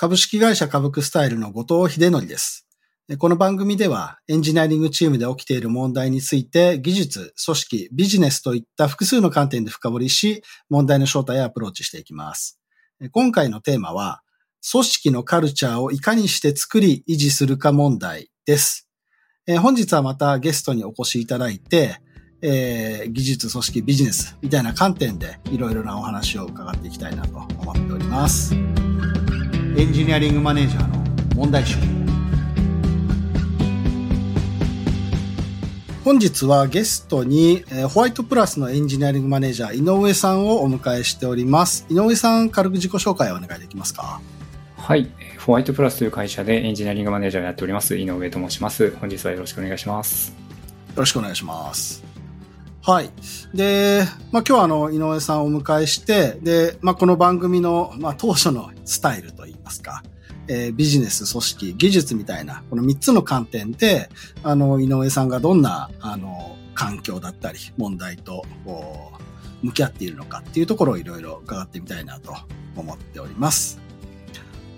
株式会社株クスタイルの後藤秀則です。この番組ではエンジニアリングチームで起きている問題について技術、組織、ビジネスといった複数の観点で深掘りし、問題の正体をアプローチしていきます。今回のテーマは、組織のカルチャーをいかにして作り維持するか問題です。本日はまたゲストにお越しいただいて、えー、技術、組織、ビジネスみたいな観点でいろいろなお話を伺っていきたいなと思っております。エンジニアリングマネージャーの問題集。本日はゲストに、えー、ホワイトプラスのエンジニアリングマネージャー井上さんをお迎えしております。井上さん、軽く自己紹介をお願いできますか？はい。ホワイトプラスという会社でエンジニアリングマネージャーをやっております井上と申します。本日はよろしくお願いします。よろしくお願いします。はい。で、まあ、今日はあの、井上さんをお迎えして、で、まあ、この番組の、まあ、当初のスタイルといいますか、えー、ビジネス、組織、技術みたいな、この3つの観点で、あの、井上さんがどんな、あの、環境だったり、問題と、こう、向き合っているのかっていうところをいろいろ伺ってみたいなと思っております。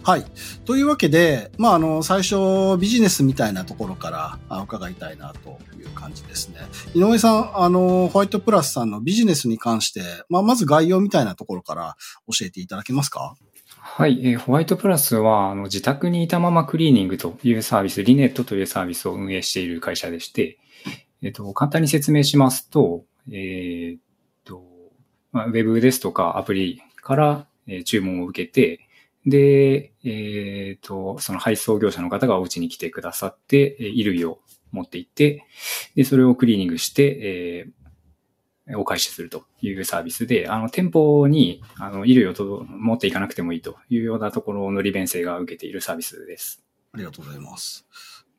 はい。というわけで、まあ、あの、最初、ビジネスみたいなところから伺いたいなという感じですね。井上さん、あの、ホワイトプラスさんのビジネスに関して、まあ、まず概要みたいなところから教えていただけますか？はい、えー、ホワイトプラスは、あの、自宅にいたままクリーニングというサービス、リネットというサービスを運営している会社でして、えっ、ー、と、簡単に説明しますと、えっ、と、まあ、ウェブですとかアプリから、えー、注文を受けて、で、えっ、ー、と、その配送業者の方がお家に来てくださって、衣類を持って行って、で、それをクリーニングして、えー、お返しするというサービスで、あの、店舗に、あの、衣類をと持っていかなくてもいいというようなところの利便性が受けているサービスです。ありがとうございます。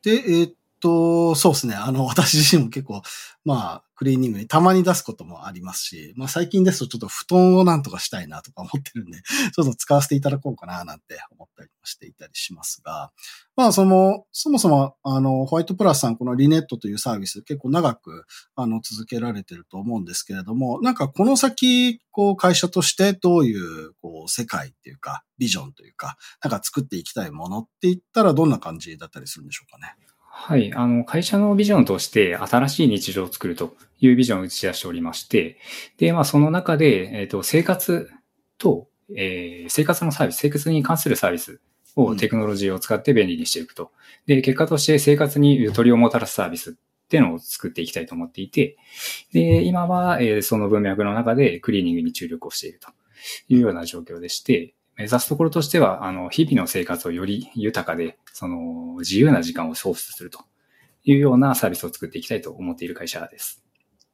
で、えー、っと、そうですね。あの、私自身も結構、まあ、クリーニングにたまに出すこともありますし、まあ最近ですとちょっと布団をなんとかしたいなとか思ってるんで、ちょっと使わせていただこうかななんて思ったりもしていたりしますが、まあその、そもそも、あの、ホワイトプラスさん、このリネットというサービス結構長く、あの、続けられてると思うんですけれども、なんかこの先、こう会社としてどういう、こう世界っていうか、ビジョンというか、なんか作っていきたいものって言ったらどんな感じだったりするんでしょうかね？はい。あの、会社のビジョンとして新しい日常を作るというビジョンを打ち出しておりまして、で、まあ、その中で、えっ、ー、と、生活と、えー、生活のサービス、生活に関するサービスをテクノロジーを使って便利にしていくと。で、結果として生活にゆとりをもたらすサービスっていうのを作っていきたいと思っていて、で、今は、えー、その文脈の中でクリーニングに注力をしているというような状況でして、目指すところとしては、あの、日々の生活をより豊かで、その、自由な時間を創出するというようなサービスを作っていきたいと思っている会社です。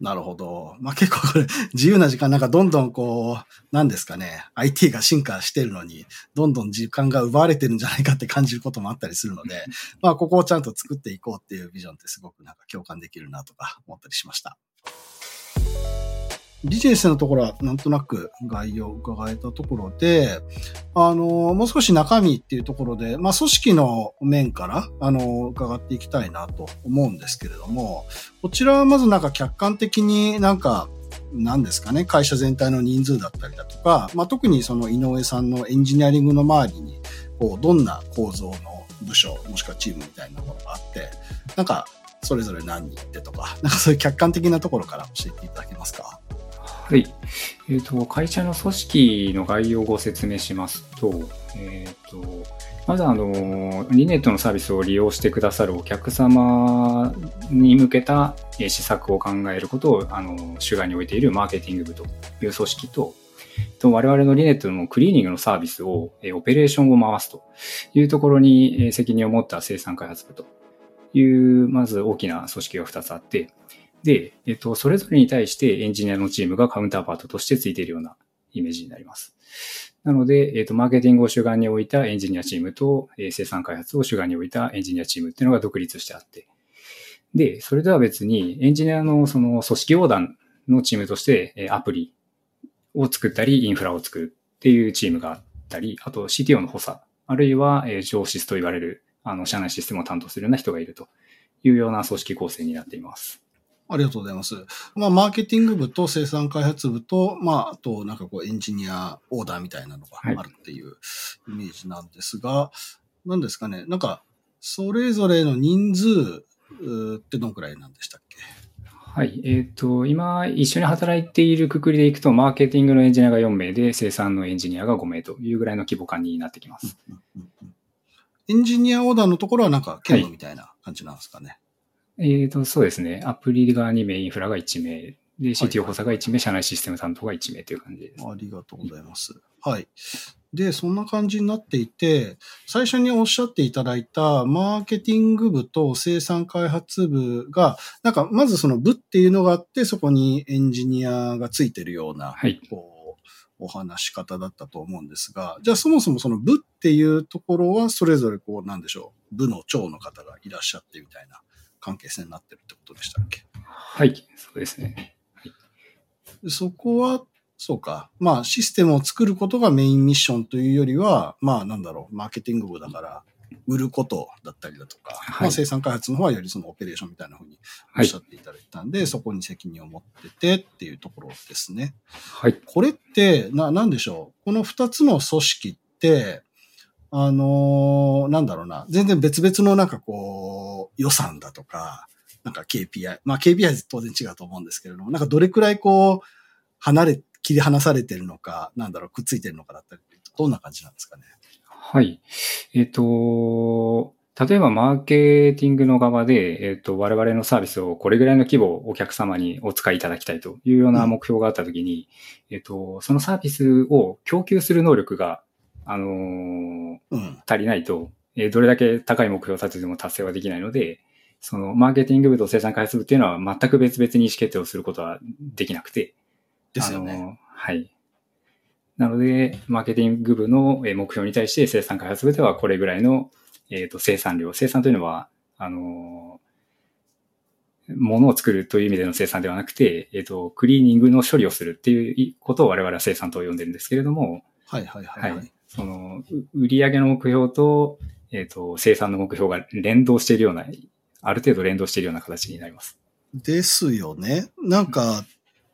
なるほど。まあ、結構これ、自由な時間なんかどんどんこう、なんですかね、IT が進化してるのに、どんどん時間が奪われてるんじゃないかって感じることもあったりするので、まあ、ここをちゃんと作っていこうっていうビジョンってすごくなんか共感できるなとか思ったりしました。ビジネスのところはなんとなく概要を伺えたところで、あの、もう少し中身っていうところで、まあ、組織の面から、あの、伺っていきたいなと思うんですけれども、こちらはまずなんか客観的になんか、何ですかね、会社全体の人数だったりだとか、まあ、特にその井上さんのエンジニアリングの周りに、こう、どんな構造の部署、もしくはチームみたいなものがあって、なんか、それぞれ何人ってとか、なんかそういう客観的なところから教えていただけますか？はい。えっ、ー、と、会社の組織の概要をご説明しますと、えっ、ー、と、まずあの、リネットのサービスを利用してくださるお客様に向けた施策を考えることを、あの、主眼に置いているマーケティング部という組織と、と我々のリネットのクリーニングのサービスを、オペレーションを回すというところに責任を持った生産開発部という、まず大きな組織が2つあって、で、えっと、それぞれに対してエンジニアのチームがカウンターパートとしてついているようなイメージになります。なので、えっと、マーケティングを主眼に置いたエンジニアチームと、えー、生産開発を主眼に置いたエンジニアチームっていうのが独立してあって、で、それでは別にエンジニアのその組織横断のチームとして、えー、アプリを作ったり、インフラを作るっていうチームがあったり、あと CTO の補佐、あるいは、えー、上司と言われる、あの、社内システムを担当するような人がいるというような組織構成になっています。ありがとうございます。まあ、マーケティング部と生産開発部と、まあ、あと、なんかこう、エンジニアオーダーみたいなのがあるっていうイメージなんですが、何ですかね、なんか、それぞれの人数ってどのくらいなんでしたっけ？はい。えっ、ー、と、今、一緒に働いているくくりでいくと、マーケティングのエンジニアが4名で、生産のエンジニアが5名というぐらいの規模感になってきます。エンジニアオーダーのところはなんか、兼務みたいな感じなんですかね。はいえっ、ー、と、そうですね。アプリが2名、インフラが1名、で、CTO 補佐が1名、社内システム担当が1名という感じです。ありがとうございます。はい。で、そんな感じになっていて、最初におっしゃっていただいたマーケティング部と生産開発部が、なんかまずその部っていうのがあって、そこにエンジニアがついてるような、はい、こう、お話し方だったと思うんですが、じゃあそもそもその部っていうところはそれぞれこうなんでしょう、部の長の方がいらっしゃってみたいな関係性になってるってことでしたっけ？はい、そうですね。はい、そこは、そうか。まあ、システムを作ることがメインミッションというよりは、まあ、なんだろう、マーケティング部だから、売ることだったりだとか、はい、まあ、生産開発の方はよりそのオペレーションみたいなふうにおっしゃっていただいたんで、はい、そこに責任を持っててっていうところですね。はい。これって、な、なんでしょう？この二つの組織って、あのー、なんだろうな、全然別々のなんかこう、予算だとか、なんか KPI、まあ KPI 当然違うと思うんですけれども、なんかどれくらいこう、離れ、切り離されてるのか、なんだろう、くっついてるのかだったり、どんな感じなんですかね？はい。えっ、ー、と、例えばマーケティングの側で、えっ、ー、と、我々のサービスをこれぐらいの規模お客様にお使いいただきたいというような目標があったときに、うん、えっ、と、そのサービスを供給する能力があのーうん、足りないと、えー、どれだけ高い目標を立てても達成はできないので、その、マーケティング部と生産開発部っていうのは全く別々に意思決定をすることはできなくて。ですよね。はい。なので、マーケティング部の目標に対して生産開発部ではこれぐらいの、えーと、生産量。生産というのは、あのー、ものを作るという意味での生産ではなくて、えっ、ー、と、クリーニングの処理をするっていうことを我々は生産と呼んでるんですけれども、はいはいはい、はい、その、売上の目標と、えっ、ー、と、生産の目標が連動しているような、ある程度連動しているような形になります。ですよね。なんか、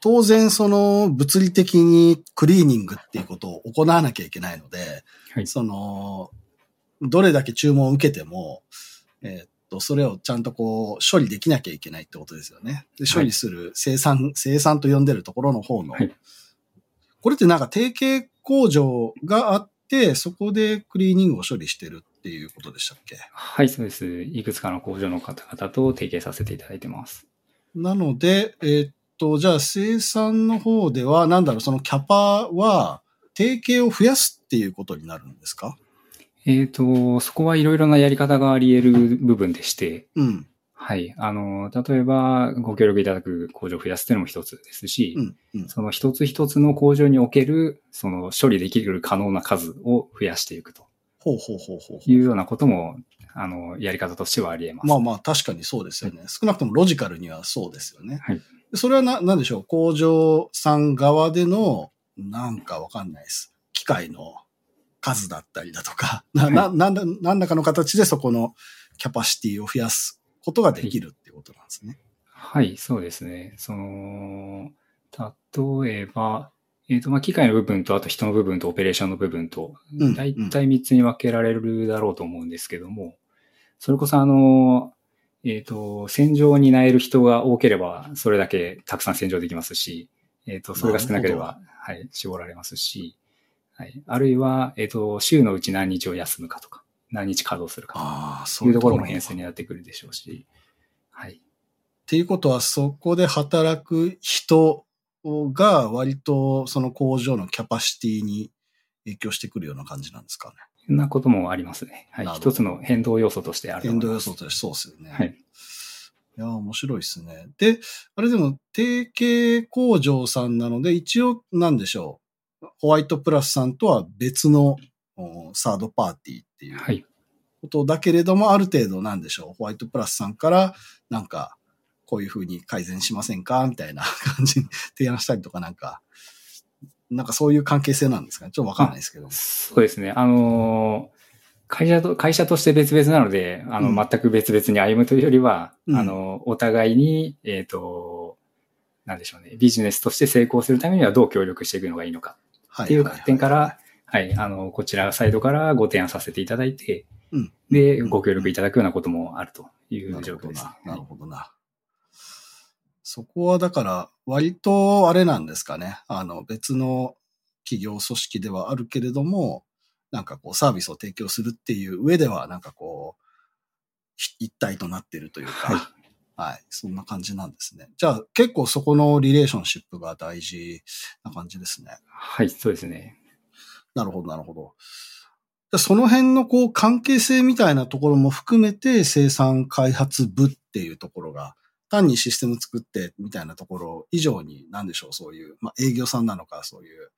当然その物理的にクリーニングっていうことを行わなきゃいけないので、はい、その、どれだけ注文を受けても、えー、っと、それをちゃんとこう処理できなきゃいけないってことですよね。で処理する生産、はい、生産と呼んでるところの方の、はい、これってなんか提携工場があっ、そこでクリーニングを処理してるっていうことでしたっけ？はい、そうです。いくつかの工場の方々と提携させていただいてます。なので、えー、っと、じゃあ生産の方では、なんだろう、そのキャパは、提携を増やすっていうことになるんですか？えっ、と、そこはいろいろなやり方があり得る部分でして、うん。はい。あの、例えば、ご協力いただく工場を増やすっていうのも一つですし、うんうん、その一つ一つの工場における、その処理できる可能な数を増やしていくと。ほうほうほうほう。いうようなことも、あの、やり方としてはあり得ます。まあまあ、確かにそうですよね。少なくともロジカルにはそうですよね。はい。それはな、なんでしょう？工場さん側での、なんかわかんないです。機械の数だったりだとか、な、な、なんだ、何らかの形でそこのキャパシティを増やすことができるっていうことなんですね。はい、そうですね。その、例えば、えっ、ー、と、まあ、機械の部分と、あと人の部分とオペレーションの部分と、だいたい3つに分けられるだろうと思うんですけども、それこそあの、えっ、ー、と、洗浄に担える人が多ければ、それだけたくさん洗浄できますし、えっ、ー、と、それが少なければ、はい、絞られますし、はい。あるいは、えっ、と、週のうち何日を休むかとか、何日稼働するかというところも編成になってくるでしょうし。はい。っていうことは、そこで働く人が割とその工場のキャパシティに影響してくるような感じなんですかね。そんなこともありますね。はい。一つの変動要素としてある変動要素としてそうですよね。はい。いや、面白いですね。で、あれでも、提携工場さんなので、一応、なんでしょう。ホワイトプラスさんとは別のサードパーティーっていうことだけれども、ある程度なんでしょう。ホワイトプラスさんから、なんか、こういうふうに改善しませんか？みたいな 感じに提案したりとか、なんか、なんかそういう関係性なんですかね？ちょっとわかんないですけど。そうですね。あの会社と、会社として別々なので、あの、うん全く別々に歩むというよりは、うんあの、お互いに、えっ、と、なんでしょうね、ビジネスとして成功するためにはどう協力していくのがいいのかはっていう観点から、はい、あの、こちらサイドからご提案させていただいて、うんで、うんご協力いただくようなこともあるというなるほど状況です。な。なるほどな。そこはだから、割とあれなんですかね。あの、別の企業組織ではあるけれども、なんかこうサービスを提供するっていう上では、なんかこう、ひ一体となってるというか、はいはい。そんな感じなんですね。じゃあ結構そこのリレーションシップが大事な感じですね。はい、そうですね。なるほど、なるほど。でその辺のこう関係性みたいなところも含めて生産開発部っていうところが、単にシステム作ってみたいなところ以上に、なんでしょう、そういう、まあ営業さんなのか、そういう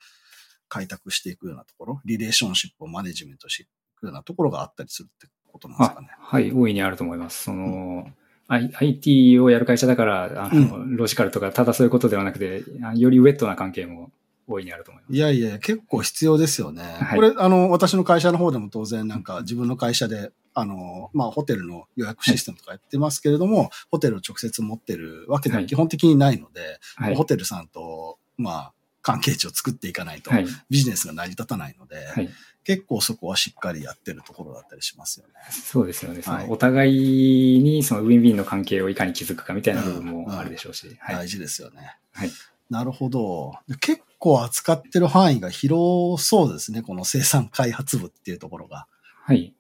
開拓していくようなところ、リレーションシップをマネジメントしていくようなところがあったりするってことなんですあかね？はい、大いにあると思います。その、I- IT をやる会社だから、あの、ロジカルとか、ただそういうことではなくて、あよりウェットな関係も大いにあると思います。いやいや、結構必要ですよね。はいこれ、あの、私の会社の方でも当然なんか自分の会社で、あの、まあ、ホテルの予約システムとかやってますけれども、ホテルを直接持ってるわけでは基本的にないので、はいホ。テルさんと、まあ、関係値を作っていかないとはい。ビジネスが成り立たないので、はい。結構そこはしっかりやってるところだったりしますよね。そうですよね。そはいのお互いにそのウィンウィンの関係をいかに築くかみたいな部分もあるでしょうし。はい。大事ですよね。はいなるほど。で結構扱ってる範囲が広そうですね。この生産開発部っていうところが。はい。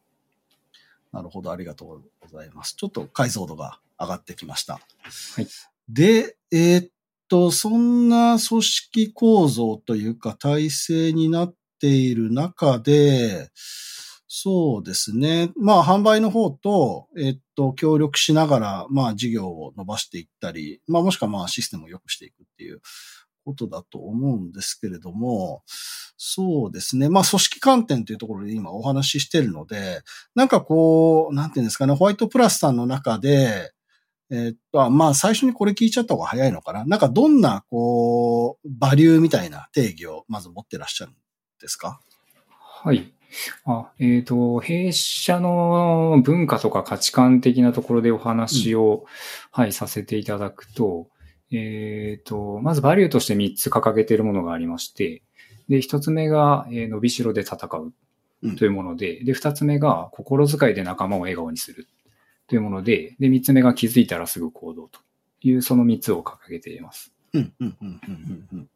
なるほど。ありがとうございます。ちょっと解像度が上がってきました。はい。で、えーっと、そんな組織構造というか体制になっている中で、そうですね。まあ、販売の方と、えっと、協力しながら、まあ、事業を伸ばしていったり、まあ、もしくはまあ、システムを良くしていくっていうことだと思うんですけれども、そうですね。まあ、組織観点というところで今お話ししてるので、なんかこう、なんていうんですかね、ホワイトプラスさんの中で、えーっと、まあ最初にこれ聞いちゃった方が早いのかな。なんかどんな、こう、バリューみたいな定義をまず持ってらっしゃるんですか？はい。あ、えっ、と、弊社の文化とか価値観的なところでお話を、はい、させていただくと、えっ、と、まずバリューとして3つ掲げているものがありまして、で、1つ目が、えー伸びしろで戦ううんというもので、で、2つ目が心遣いで仲間を笑顔にするというもので、で、3つ目が気づいたらすぐ行動という、その3つを掲げています。うん、うん、うん、うん、うんうん。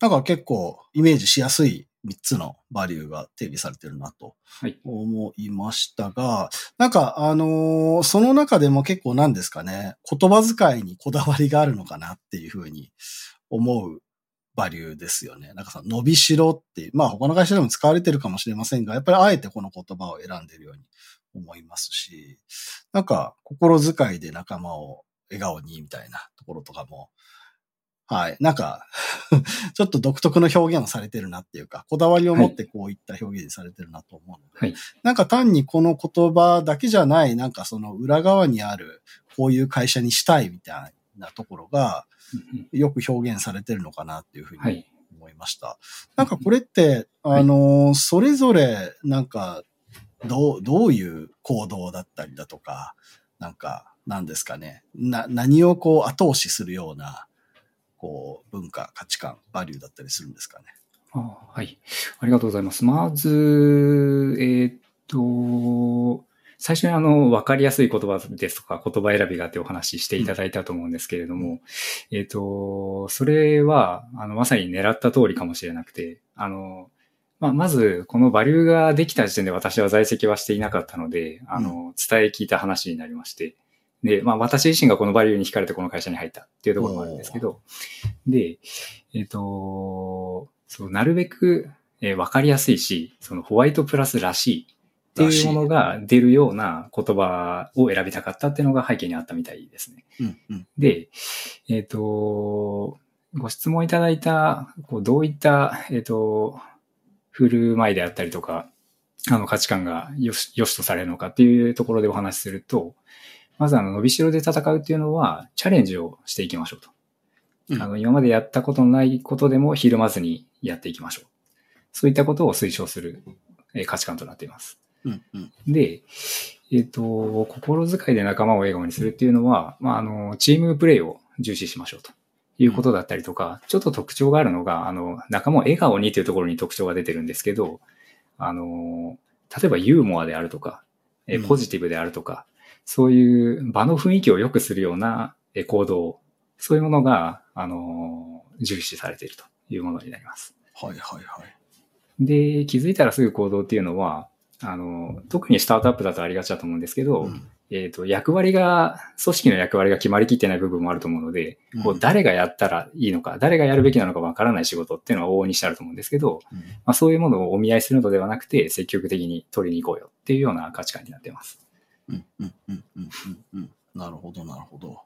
なんか結構イメージしやすい3つのバリューが定義されてるなとはい。思いましたが、なんかあのーその中でも結構なんですかね、言葉遣いにこだわりがあるのかなっていうふうに思うバリューですよね。なんかさ、伸びしろっていう、まあ他の会社でも使われてるかもしれませんが、やっぱりあえてこの言葉を選んでるように思いますし、なんか心遣いで仲間を笑顔にみたいなところとかも、はい。なんか、ちょっと独特の表現をされてるなっていうか、こだわりを持ってこういった表現されてるなと思うので、はいなんか単にこの言葉だけじゃない、なんかその裏側にある、こういう会社にしたいみたいなところが、よく表現されてるのかなっていうふうにはい。思いました。なんかこれって、あの、それぞれ、なんか、どう、どういう行動だったりだとか、なんか、なんですかね。な、何をこう後押しするような、こう、文化、価値観、バリューだったりするんですかね。あはい。ありがとうございます。まず、えーっと、最初にあの、わかりやすい言葉ですとか、言葉選びがあってお話ししていただいたと思うんですけれども、えーっと、それは、あの、まさに狙った通りかもしれなくて、あの、まあ、まず、このバリューができた時点で私は在籍はしていなかったので、あの、伝え聞いた話になりまして、で、まあ、私自身がこのバリューに惹かれてこの会社に入ったっていうところもあるんですけど、で、えっ、と、そう、なるべく、えーわかりやすいし、そのホワイトプラスらしいっていうものが出るような言葉を選びたかったっていうのが背景にあったみたいですね。うん、うん。で、えっ、と、ご質問いただいた、こうどういった、えっ、と、振る舞いであったりとか、あの価値観がよし、よしとされるのかっていうところでお話しすると、まずあの、伸びしろで戦うっていうのは、チャレンジをしていきましょうと。うんあの、今までやったことのないことでもひるまずにやっていきましょう。そういったことを推奨する、えー価値観となっています。うんうん。で、えっ、と、心遣いで仲間を笑顔にするっていうのは、まあ、あの、チームプレイを重視しましょうということだったりとか、ちょっと特徴があるのが、あの、仲間を笑顔にというところに特徴が出てるんですけど、あの、例えばユーモアであるとか、えうんポジティブであるとか、そういう場の雰囲気を良くするようなえ行動、そういうものが、あの、重視されているというものになります。はいはいはい。で、気づいたらすぐ行動っていうのは、あの、特にスタートアップだとありがちだと思うんですけど、うんえっ、と、役割が、組織の役割が決まりきってない部分もあると思うので、こううん誰がやったらいいのか、誰がやるべきなのかわからない仕事っていうのは往々にしてあると思うんですけど、うんまあ、そういうものをお見合いするのではなくて、積極的に取りに行こうよっていうような価値観になっています。うんうんうんうんうんうんなるほど、なるほど。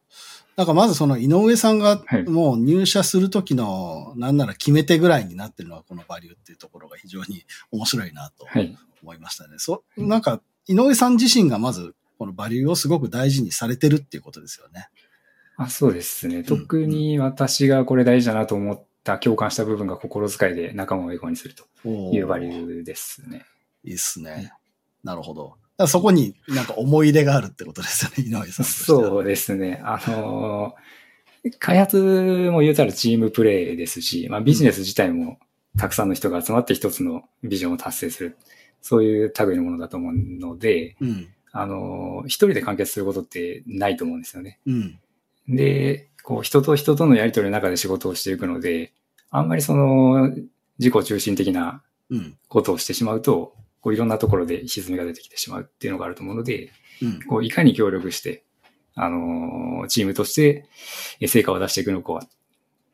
なんかまずその井上さんがはいもう入社するときの、なんなら決め手ぐらいになってるのはこのバリューっていうところが非常に面白いなとはい。思いましたね。そ、なんか井上さん自身がまずこのバリューをすごく大事にされてるっていうことですよね。あそうですね。特に私がこれ大事だなと思った、共感した部分が心遣いで仲間を笑顔にするとおいうバリューですね。いいっすね。なるほど。そこになんか思い入れがあるってことですよね、井上さん。そうですね。あのー開発も言うたらチームプレイですし、まあビジネス自体もたくさんの人が集まって一つのビジョンを達成する。そういう類のものだと思うので、うん。あのー一人で完結することってないと思うんですよね。うん。で、こう人と人とのやりとりの中で仕事をしていくので、あんまりその自己中心的なうん。ことをしてしまうと、こういろんなところで歪みが出てきてしまうっていうのがあると思うので、うん。こういかに協力して、あのーチームとしてえ成果を出していくのかっ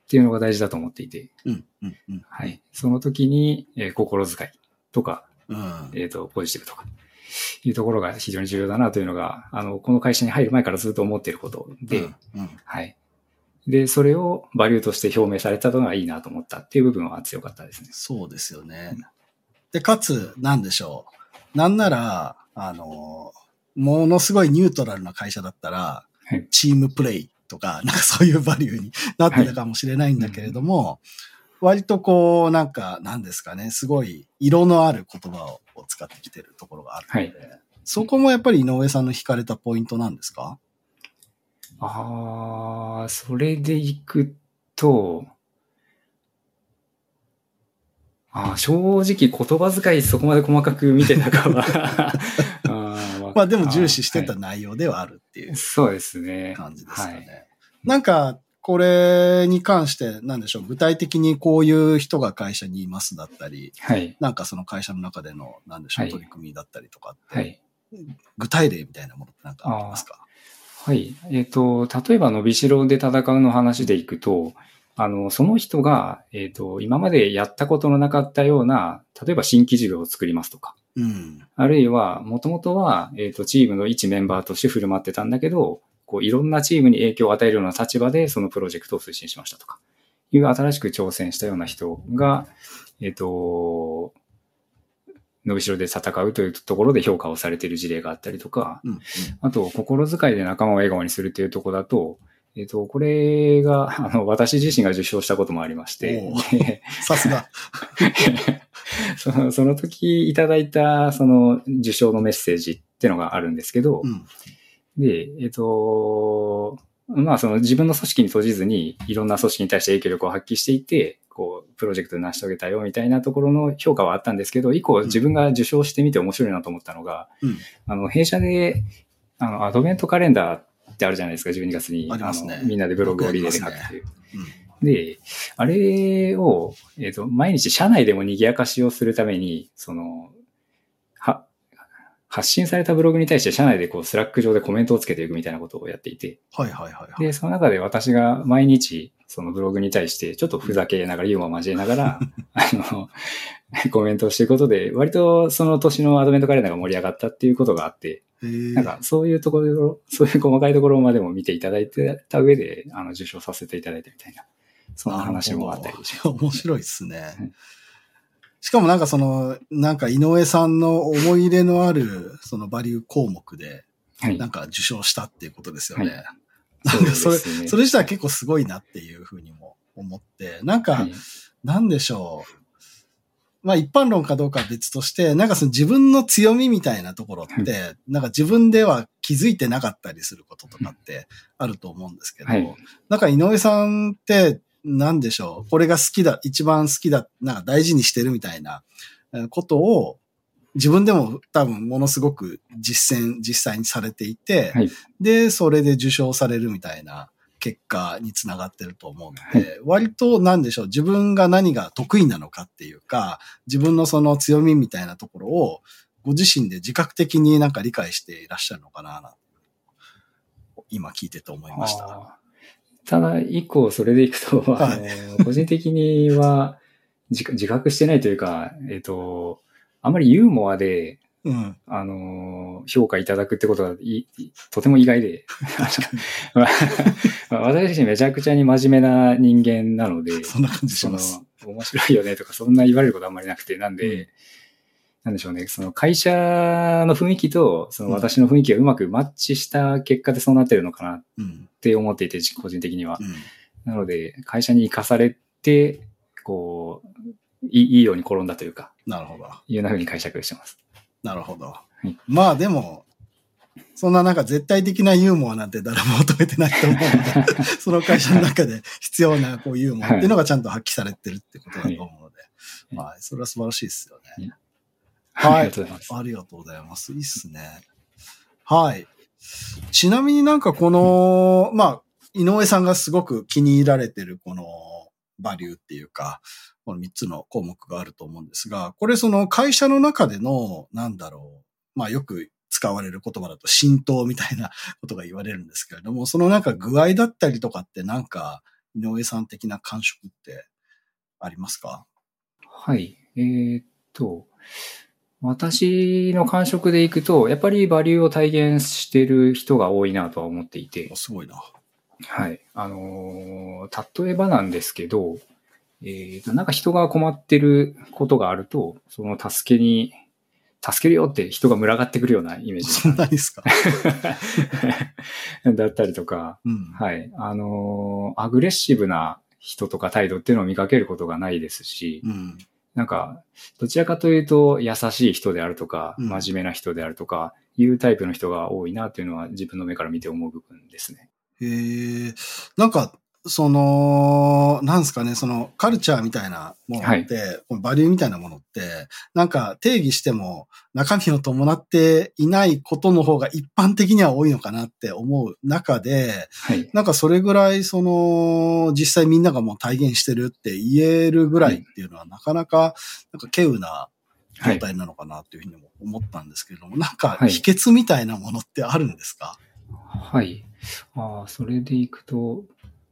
ていうのが大事だと思っていて、うん。うん。うん。はい。その時に、えー心遣いとか、うん。えっ、と、ポジティブとか、いうところが非常に重要だなというのが、あの、この会社に入る前からずっと思っていることで、うん。うんはい。で、それをバリューとして表明されたのがいいなと思ったっていう部分は強かったですね。そうですよね。で、かつ、なんでしょう。なんなら、あの、ものすごいニュートラルな会社だったら、はい。チームプレイとか、なんかそういうバリューに なってたかもしれないんだけれども、割とこう、なんか、なんですかね、すごい色のある言葉を使ってきてるところがあるので、そこもやっぱり井上さんの惹かれたポイントなんですか？ああ、それでいくと、あー正直言葉遣いそこまで細かく見てた かはまあでも重視してたは内容ではあるっていういそうですね。感じですかね。はいなんか、これに関して、なんでしょう、具体的にこういう人が会社にいますだったり、はい。なんかその会社の中での、なんでしょう、はい取り組みだったりとかって、はい。具体例みたいなものってなんかありますか？はい。えっ、と、例えば伸びしろで戦うの話でいくと、あの、その人が、えっ、と、今までやったことのなかったような、例えば新規事業を作りますとか、うん。あるいは、もともとは、えっ、と、チームの一メンバーとして振る舞ってたんだけど、こう、いろんなチームに影響を与えるような立場で、そのプロジェクトを推進しましたとか、いう新しく挑戦したような人が、えっ、と、伸びしろで戦うというところで評価をされている事例があったりとか、うん。あと、心遣いで仲間を笑顔にするっていうところだと、えっ、と、これが、あの、私自身が受賞したこともありまして さすが。そのその時いただいた、その受賞のメッセージっていうのがあるんですけど、うん。で、えっ、と、まあその自分の組織に閉じずにいろんな組織に対して影響力を発揮していて、こう、プロジェクトで成し遂げたよみたいなところの評価はあったんですけど、以降自分が受賞してみて面白いなと思ったのが、うん。あの、弊社で、あの、アドベントカレンダーってあるじゃないですか、12月に。ありますねのみんなでブログをリレーで書くっていう。うん。で、あれを、えっ、と、毎日社内でも賑やかしをするために、その、は、発信されたブログに対して社内でこう、スラック上でコメントをつけていくみたいなことをやっていて、はいはいはいはい。で、その中で私が毎日、そのブログに対して、ちょっとふざけながら、ユーモア交えながら、あの、コメントをしていくことで、割とその年のアドベントカレンダーが盛り上がったっていうことがあって、なんかそういうところ、そういう細かいところまでも見ていただいてた上で、あの、受賞させていただいてみたいな、そんな話もあったりし 面白いですねうん。しかもなんかその、なんか井上さんの思い入れのある、そのバリュー項目で、はい。なんか受賞したっていうことですよね。はいなんかそれ、そねそれ自体結構すごいなっていうふうにも思って、なんか、はいなんでしょう。まあ一般論かどうかは別として、なんかその自分の強みみたいなところって、なんか自分では気づいてなかったりすることとかってあると思うんですけど、はい。なんか井上さんって、なんでしょう、これが好きだ、一番好きだ、なんか大事にしてるみたいなえーことを、自分でも多分ものすごく実践、実際にされていて、はい。で、それで受賞されるみたいな結果につながってると思うので、割となんでしょう、自分が何が得意なのかっていうか、自分のその強みみたいなところを、ご自身で自覚的になんか理解していらっしゃるのかな、な今聞いてて思いました。ただ、一個それでいくと、はいあの個人的には自自覚してないというか、えっ、と、あまりユーモアで、うん。あの、評価いただくってことがいとても意外で、私自身めちゃくちゃに真面目な人間なので、そんな感じしそのます。、面白いよねとか、そんな言われることあんまりなくて、なんで、うんなんでしょうね、その会社の雰囲気と、その私の雰囲気がうまくマッチした結果でそうなってるのかなっうん。て思っていて、個人的にはう。ん。なので、会社に生かされて、こう、いいいいように転んだというか、なるほど。いうように解釈してます。なるほど。いまあでも、そんななんか絶対的なユーモアなんて誰も求めてないと思うので、その会社の中で必要なこうユーモアっていうのがちゃんと発揮されてるってことだと思うので、いまあそれは素晴らしいですよね。ありがとうございます。ありがとうございます。いいっすね。はい。ちなみになんかこの、まあ、井上さんがすごく気に入られてるこのバリューっていうか、この3つの項目があると思うんですが、これその会社の中での、なんだろう、まあよく使われる言葉だと浸透みたいなことが言われるんですけれども、そのなんか具合だったりとかってなんか井上さん的な感触ってありますか？はい。えーっと、私の感触でいくと、やっぱりバリューを体現してる人が多いなとは思っていてお、すごいな。はい。あのー例えばなんですけど、えーと、なんか人が困ってることがあると、その助けに、助けるよって人が群がってくるようなイメージそんなにですか？だったりとか、うん。はい。あのーアグレッシブな人とか態度っていうのを見かけることがないですし、うん。なんか、どちらかというと優しい人であるとか、うん真面目な人であるとか、いうタイプの人が多いなっていうのは自分の目から見て思う部分ですね。へえ、なんか、その、なんですかね、そのカルチャーみたいなものって、このバリューみたいなものって、なんか定義しても中身を伴っていないことの方が一般的には多いのかなって思う中で、はい。なんかそれぐらいその、実際みんながもう体現してるって言えるぐらいっていうのはなかなか、なんか稀有なはい。状態なのかなっていうふうにも思ったんですけれども、なんかはい秘訣みたいなものってあるんですか、はい。ああ、それでいくと、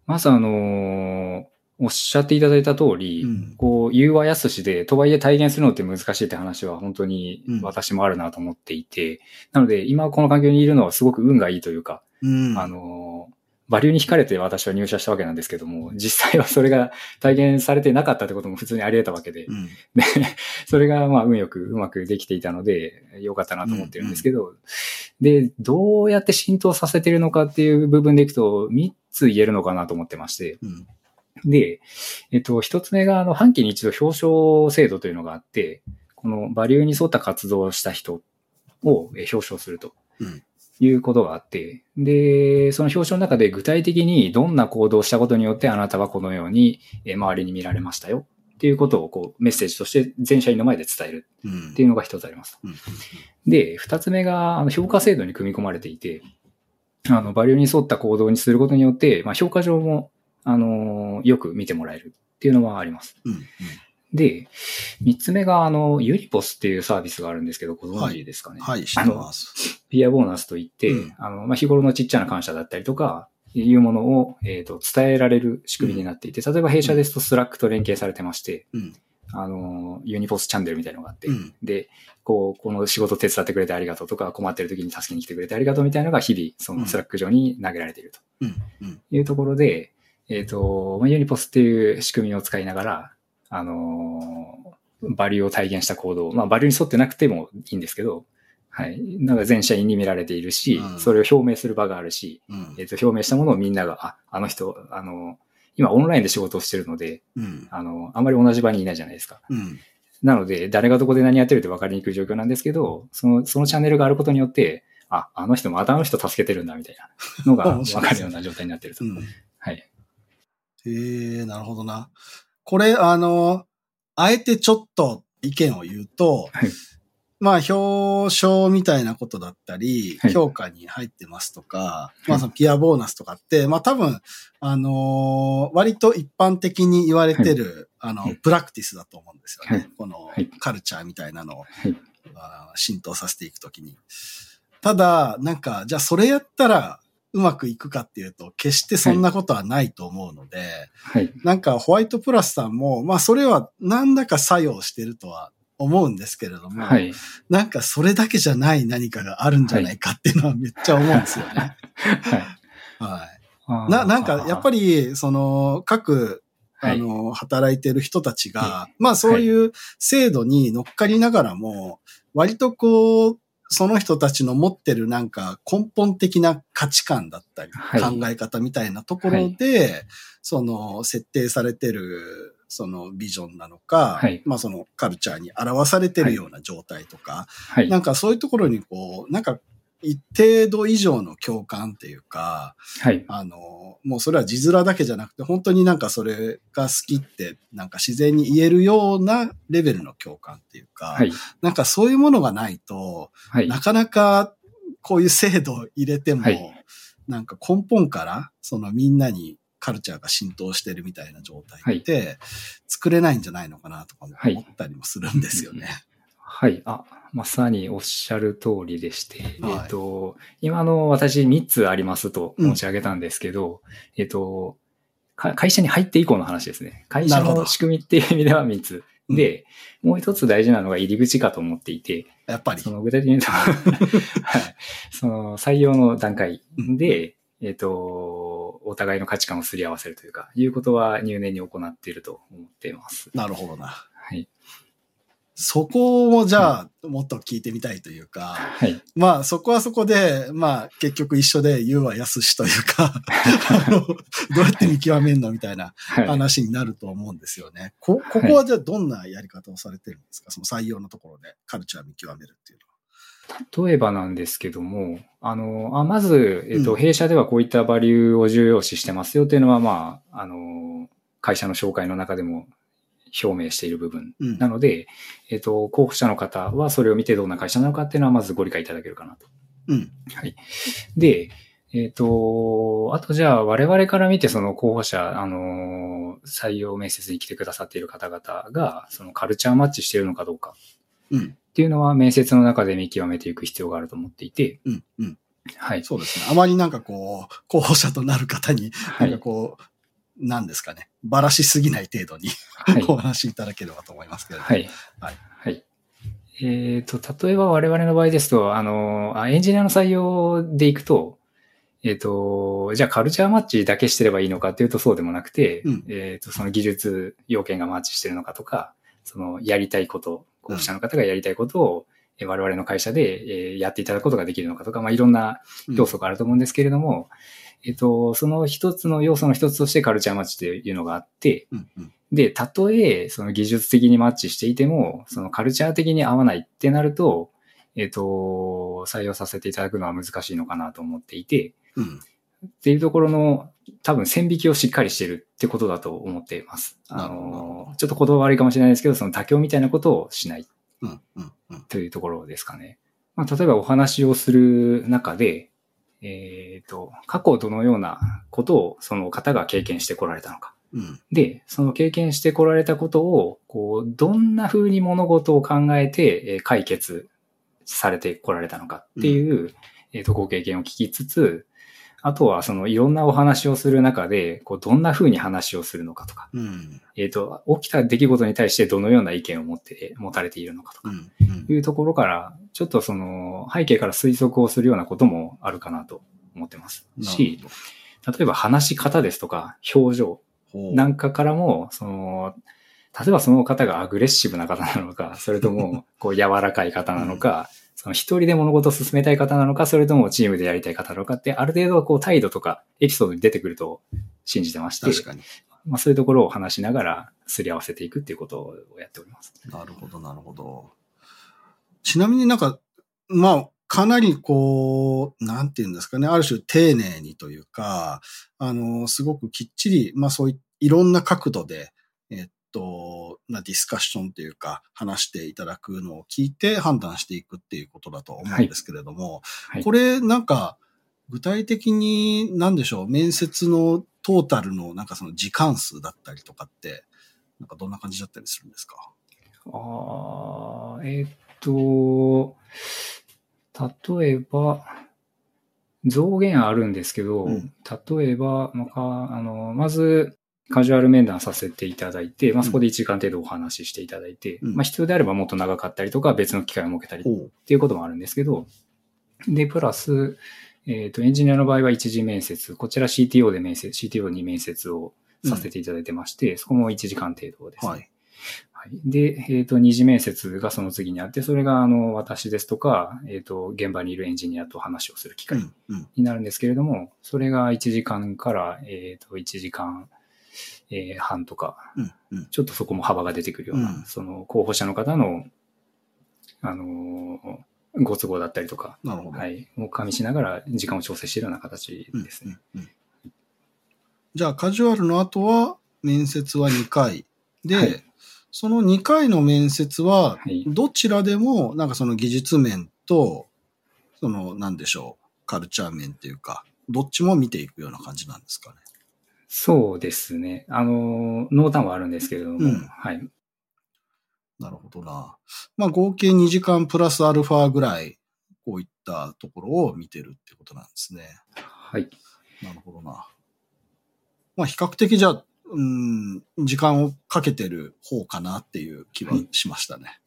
まずあのーおっしゃっていただいた通り、うんこう、言うはやすしで、とはいえ体現するのって難しいって話は本当にうん私もあるなと思っていて、なので今この環境にいるのはすごく運がいいというか、うん。あのーバリューに惹かれて私は入社したわけなんですけども、実際はそれが体現されてなかったってことも普通にあり得たわけで、うん。で、それがまあ運よくうまくできていたので、良かったなと思ってるんですけど、で、どうやって浸透させてるのかっていう部分でいくと、3つ言えるのかなと思ってまして、うん。で、えっと、1つ目が、あの、半期に一度表彰制度というのがあって、このバリューに沿った活動をした人をえ表彰するとうんいうことがあって、で、その表彰の中で具体的にどんな行動をしたことによってあなたはこのようにえ周りに見られましたよっていうことをこうメッセージとして全社員の前で伝えるうん。っていうのが一つあります。うんで、二つ目が、あの、評価制度に組み込まれていて、あの、バリューに沿った行動にすることによって、まあ、評価上も、あの、よく見てもらえるっていうのはあります。うん。うん。で、三つ目が、あの、ユニポスっていうサービスがあるんですけど、ご存知ですかね？はい、知ってます。ピアボーナスといって、うんあの、まあ、日頃のちっちゃな感謝だったりとか、いうものを、えっ、と、伝えられる仕組みになっていて、例えば弊社ですとスラックと連携されてまして、うん。あの、ユニポスチャンネルみたいなのがあって、うん。で、こう、この仕事手伝ってくれてありがとうとか、困ってる時に助けに来てくれてありがとうみたいなのが日々、そのスラック上に投げられている。というところで、えっ、と、まあユニポスっていう仕組みを使いながら、あのーバリューを体現した行動、まあ、バリューに沿ってなくてもいいんですけど、はい。なんか全社員に見られているし、うんそれを表明する場があるし、うんえっ、と、表明したものをみんなが、あ、あの人、あの、今オンラインで仕事をしてるので、うん。あの、あんまり同じ場にいないじゃないですか。うん。なので、誰がどこで何やってるって分かりにくい状況なんですけど、その、そのチャンネルがあることによって、あ、あの人またあの人助けてるんだみたいなのが 分かるような状態になってると。うん。はい。へえ、なるほどな。これ、あの、あえてちょっと意見を言うと、はい。まあ、表彰みたいなことだったり、はい。評価に入ってますとか、い。まあ、そのピアボーナスとかって、まあ、多分、あのー割と一般的に言われてる、あのはい、プラクティスだと思うんですよね。はい。このはい。カルチャーみたいなのを、浸透させていくときに。ただ、なんか、じゃあそれやったらうまくいくかっていうと、決してそんなことはないと思うので、はい。なんかホワイトプラスさんも、まあそれは何だか作用してるとは思うんですけれども、はい。なんかそれだけじない何かがあるんじゃないかっていうのはめっちゃ思うんですよね。はい。はい。な、なんかやっぱり、り、その、各、はいあの、働いてる人たちが、まあそういう制度に乗っかりながらも、割とこう、その人たちの持ってるなんか根本的な価値観だったり、はい。考え方みたいなところで、その設定されてる、そのビジョンなのか、はい。まあそのカルチャーに表されてるような状態とか、はい。なんかそういうところにこう、なんか一定度以上の共感っていうか、はい。あの、もうそれは字面だけじゃなくて、本当になんかそれが好きって、なんか自然に言えるようなレベルの共感っていうか、はい。なんかそういうものがないと、はい。なかなかこういう制度を入れても、はいなんか根本から、そのみんなにカルチャーが浸透してるみたいな状態って、作れないんじゃないのかなとかも思ったりもするんですよね。はい。あ、まさにおっしゃる通りでして、はいえっ、と、今の私3つありますと申し上げたんですけど、えっ、と、か会社に入って以降の話ですね。会社の仕組みっていう意味では3つ。で、もう一つ大事なのが入り口かと思っていて、やっぱりそ。の具体的に言うと、はい、その採用の段階で、えっ、と、お互いの価値観をすり合わせるというか、いうことは入念に行っていると思っています。なるほどな。はい。そこもじゃあ、もっと聞いてみたいというか、はい。まあそこはそこで、まあ結局一緒で言うは安しというか、あのどうやって見極めるのみたいなはい。話になると思うんですよね。こ、ここはじゃあどんなやり方をされてるんですか？その採用のところでカルチャー見極めるっていう例えばなんですけども、あの、あまず、えっ、と、うん弊社ではこういったバリューを重要視してますよっていうのは、まあ、あの、会社の紹介の中でも表明している部分のは。うん。なので、えっ、と、候補者の方はそれを見てどんな会社なのかっていうのはまずご理解いただけるかなと。うん。はい。で、えっ、と、あとじゃあ我々から見てその候補者、あの、採用面接に来てくださっている方々が、そのカルチャーマッチしているのかどうかうん。っていうのは面接の中で見極めていく必要があると思っていて、うん。うん。はい。そうですね。あまりなんかこう、候補者となる方に、はないんかこう、なんですかね。ばらしすぎない程度にはい。お話しいただければと思いますけれども。はい。はいはい。えっ、と、例えば我々の場合ですと、あの、あエンジニアの採用でいくと、えっ、と、じゃあカルチャーマッチだけしてればいいのかっていうとそうでもなくて、うんえっ、と、その技術要件がマッチしてるのかとか、そのやりたいこと、候補者の方がやりたいことを、え我々の会社で、えーやっていただくことができるのかとか、まあ、いろんな要素があると思うんですけれども、えっ、と、その一つの要素の一つとしてカルチャーマッチっていうのがあって、うん。うん。で、たとえ、その技術的にマッチしていても、そのカルチャー的に合わないってなると、えっ、と、採用させていただくのは難しいのかなと思っていて、うん。っていうところの多分線引きをしっかりしてるってことだと思っています。あの、ちょっと言葉悪いかもしれないですけど、その妥協みたいなことをしない。というところですかね。まあ、例えばお話をする中で、えっ、と、過去どのようなことをその方が経験してこられたのか。うん。で、その経験してこられたことを、こう、どんな風に物事を考えてえー解決されてこられたのかっていう、えっ、と、ご経験を聞きつつ、あとはそのいろんなお話をする中で、こう、どんな風に話をするのかとか、うん。えっ、と、起きた出来事に対してどのような意見を持って、持たれているのかとか、うん。うん。いうところから、ちょっとその背景から推測をするようなこともあるかなと思ってます。し、例えば話し方ですとか、表情。なんかからも、その、例えばその方がアグレッシブな方なのか、それとも、こう柔らかい方なのか、その一人で物事を進めたい方なのか、それともチームでやりたい方なのかって、ある程度こう態度とかエピソードに出てくると信じてまして、確かに。まあ、そういうところを話しながらすり合わせていくっていうことをやっております。なるほど、なるほど。ちなみになんか、まあ、かなりこう、なんていうんですかね、ある種丁寧にというか、あの、すごくきっちり、まあそういいろんな角度で、えっと、なディスカッションというか、話していただくのを聞いて判断していくっていうことだと思うんですけれども、はい。これなんか、具体的に何でしょう、面接のトータルのなんかその時間数だったりとかって、なんかどんな感じだったりするんですか？ああ、えーっと、例えば、増減あるんですけど、うん。例えば、まあかあの、まず、カジュアル面談させていただいて、まあ、そこで1時間程度お話ししていただいて、うんまあ、必要であればもっと長かったりとか、別の機会を設けたりっ。ていうこともあるんですけど、で、プラス、えっ、と、エンジニアの場合は一次面接、こちら CTO で面接、CTO に面接をさせていただいてまして、そこも1時間程度ですね。はい。はい。で、えっ、と、二次面接がその次にあって、それが、あの、私ですとか、えっ、と、現場にいるエンジニアと話をする機会うん、うん。になるんですけれども、それが1時間から、えっ、と、1時間、えー半とか、うん、うん。ちょっとそこも幅が出てくるような、うんその候補者の方の、あのーご都合だったりとか、なるほど。はい、を加味しながら時間を調整しているような形うんですね。うんうんじゃあ、カジュアルの後は、面接は2回。で、はいその2回の面接ははい、どちらでも、なんかその技術面と、その、なんでしょう、カルチャー面っていうか、どっちも見ていくような感じなんですかね。そうですね。あのー、濃淡はあるんですけれども、うんはい。なるほどな。まあ、合計2時間プラスアルファぐらい、こういったところを見てるってことなんですね。はい。なるほどな。まあ、比較的じゃあ、うん、時間をかけてる方かなっていう気はしましたね。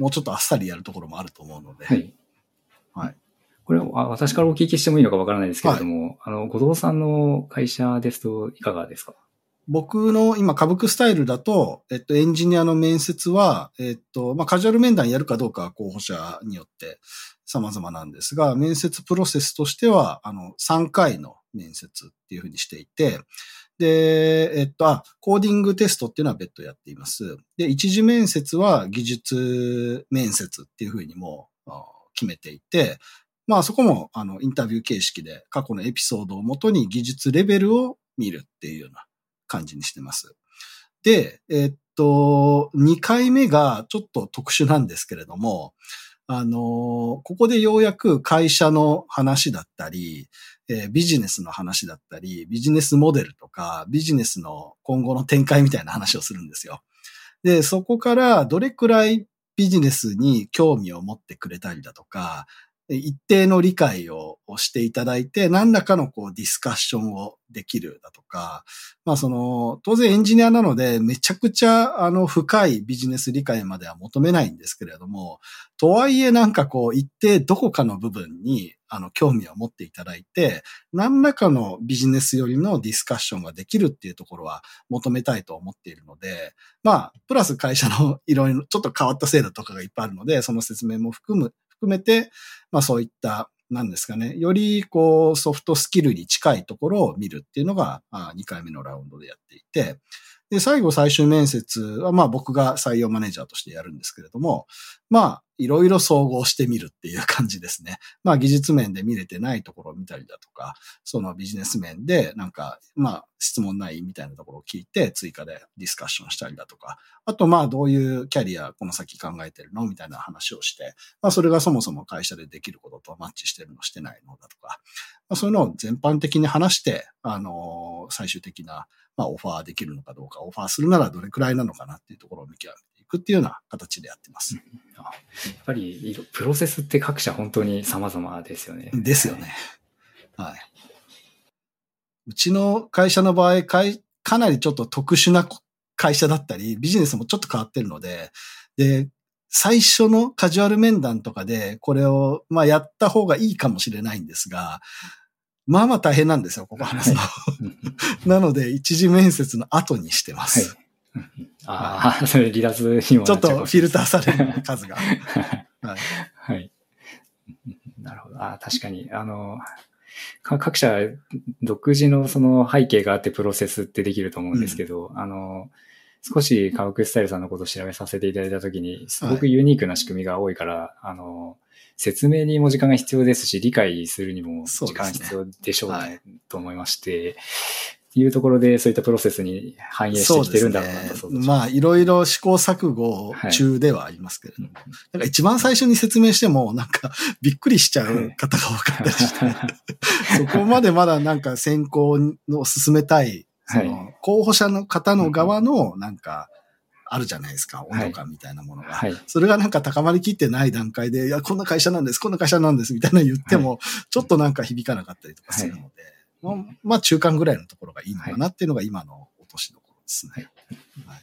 もうちょっとあっさりやるところもあると思うので。はい。はい。これ、あ私からお聞きしてもいいのかわからないですけれども、あの、後藤さんの会社ですといかがですか？僕の今、株クスタイルだと、えっと、エンジニアの面接は、えっと、まあ、カジュアル面談やるかどうかは候補者によって様々なんですが、面接プロセスとしては、あの、3回の面接っていうふうにしていて、で、えっと、あ、コーディングテストっていうのは別途やっています。で、一次面接は技術面接っていうふうにもあ決めていて、まあそこもあのインタビュー形式で過去のエピソードをもとに技術レベルを見るっていうような感じにしてます。で、えっと、2回目がちょっと特殊なんですけれども、あの、ここでようやく会社の話だったり、えービジネスの話だったり、ビジネスモデルとか、ビジネスの今後の展開みたいな話をするんですよ。で、そこからどれくらいビジネスに興味を持ってくれたりだとか、一定の理解をしていただいて、何らかのこうディスカッションをできるだとか、まあその、当然エンジニアなので、めちゃくちゃあの深いビジネス理解までは求めないんですけれども、とはいえなんかこう一定どこかの部分にあの興味を持っていただいて、何らかのビジネスよりのディスカッションができるっていうところは求めたいと思っているので、まあ、プラス会社のいろいろちょっと変わった制度とかがいっぱいあるので、その説明も含む、含めて、まあそういった、なんですかね、よりこうソフトスキルに近いところを見るっていうのが2回目のラウンドでやっていて、で、最後最終面接はまあ僕が採用マネージャーとしてやるんですけれども、まあいろいろ総合してみるっていう感じですね。まあ技術面で見れてないところを見たりだとか、そのビジネス面でなんか、まあ質問ないみたいなところを聞いて追加でディスカッションしたりだとか、あとまあどういうキャリアこの先考えてるのみたいな話をして、まあそれがそもそも会社でできることとマッチしてるのしてないのだとか、まあそういうのを全般的に話して、あのー最終的な、まあオファーできるのかどうか、オファーするならどれくらいなのかなっていうところを見極めてくっていうような形でやってます。やっぱり、プロセスって各社本当に様々ですよね。ですよね。はい。うちの会社の場合、かいかなりちょっと特殊な会社だったり、ビジネスもちょっと変わってるので、で、最初のカジュアル面談とかで、これを、まあ、やった方がいいかもしれないんですが、まあまあ大変なんですよ、ここ話すの。なので、一次面接の後にしてまはいす。。うんうんああ、それ離脱にもちょっとフィルターされる数が。はい。はい。なるほど。ああ、確かに、あの、か各社独自のその背景があってプロセスってできると思うんですけど、あの、少し科学スタイルさんのことを調べさせていただいたときに、すごくユニークな仕組みが多いから、あの、説明にも時間が必要ですし、理解するにも時間必要でしょうね、と思いまして、いうところでそういったプロセスに反映してきてるんだろうなと。そうですね。まあ、いろいろ試行錯誤中ではありますけれども。なんか一番最初に説明しても、なんかびっくりしちゃう方が多かったりして、そこまでまだなんか選考を進めたい、その候補者の方の側のなんか、あるじゃないですか、温度感みたいなものが。はい。それがなんか高まりきってない段階で、いや、こんな会社なんです、こんな会社なんです、みたいな言っても、ちょっとなんか響かなかったりとかするので、まあまあ中間ぐらいのところがいいのかなっていうのが今の落としどころですね。はい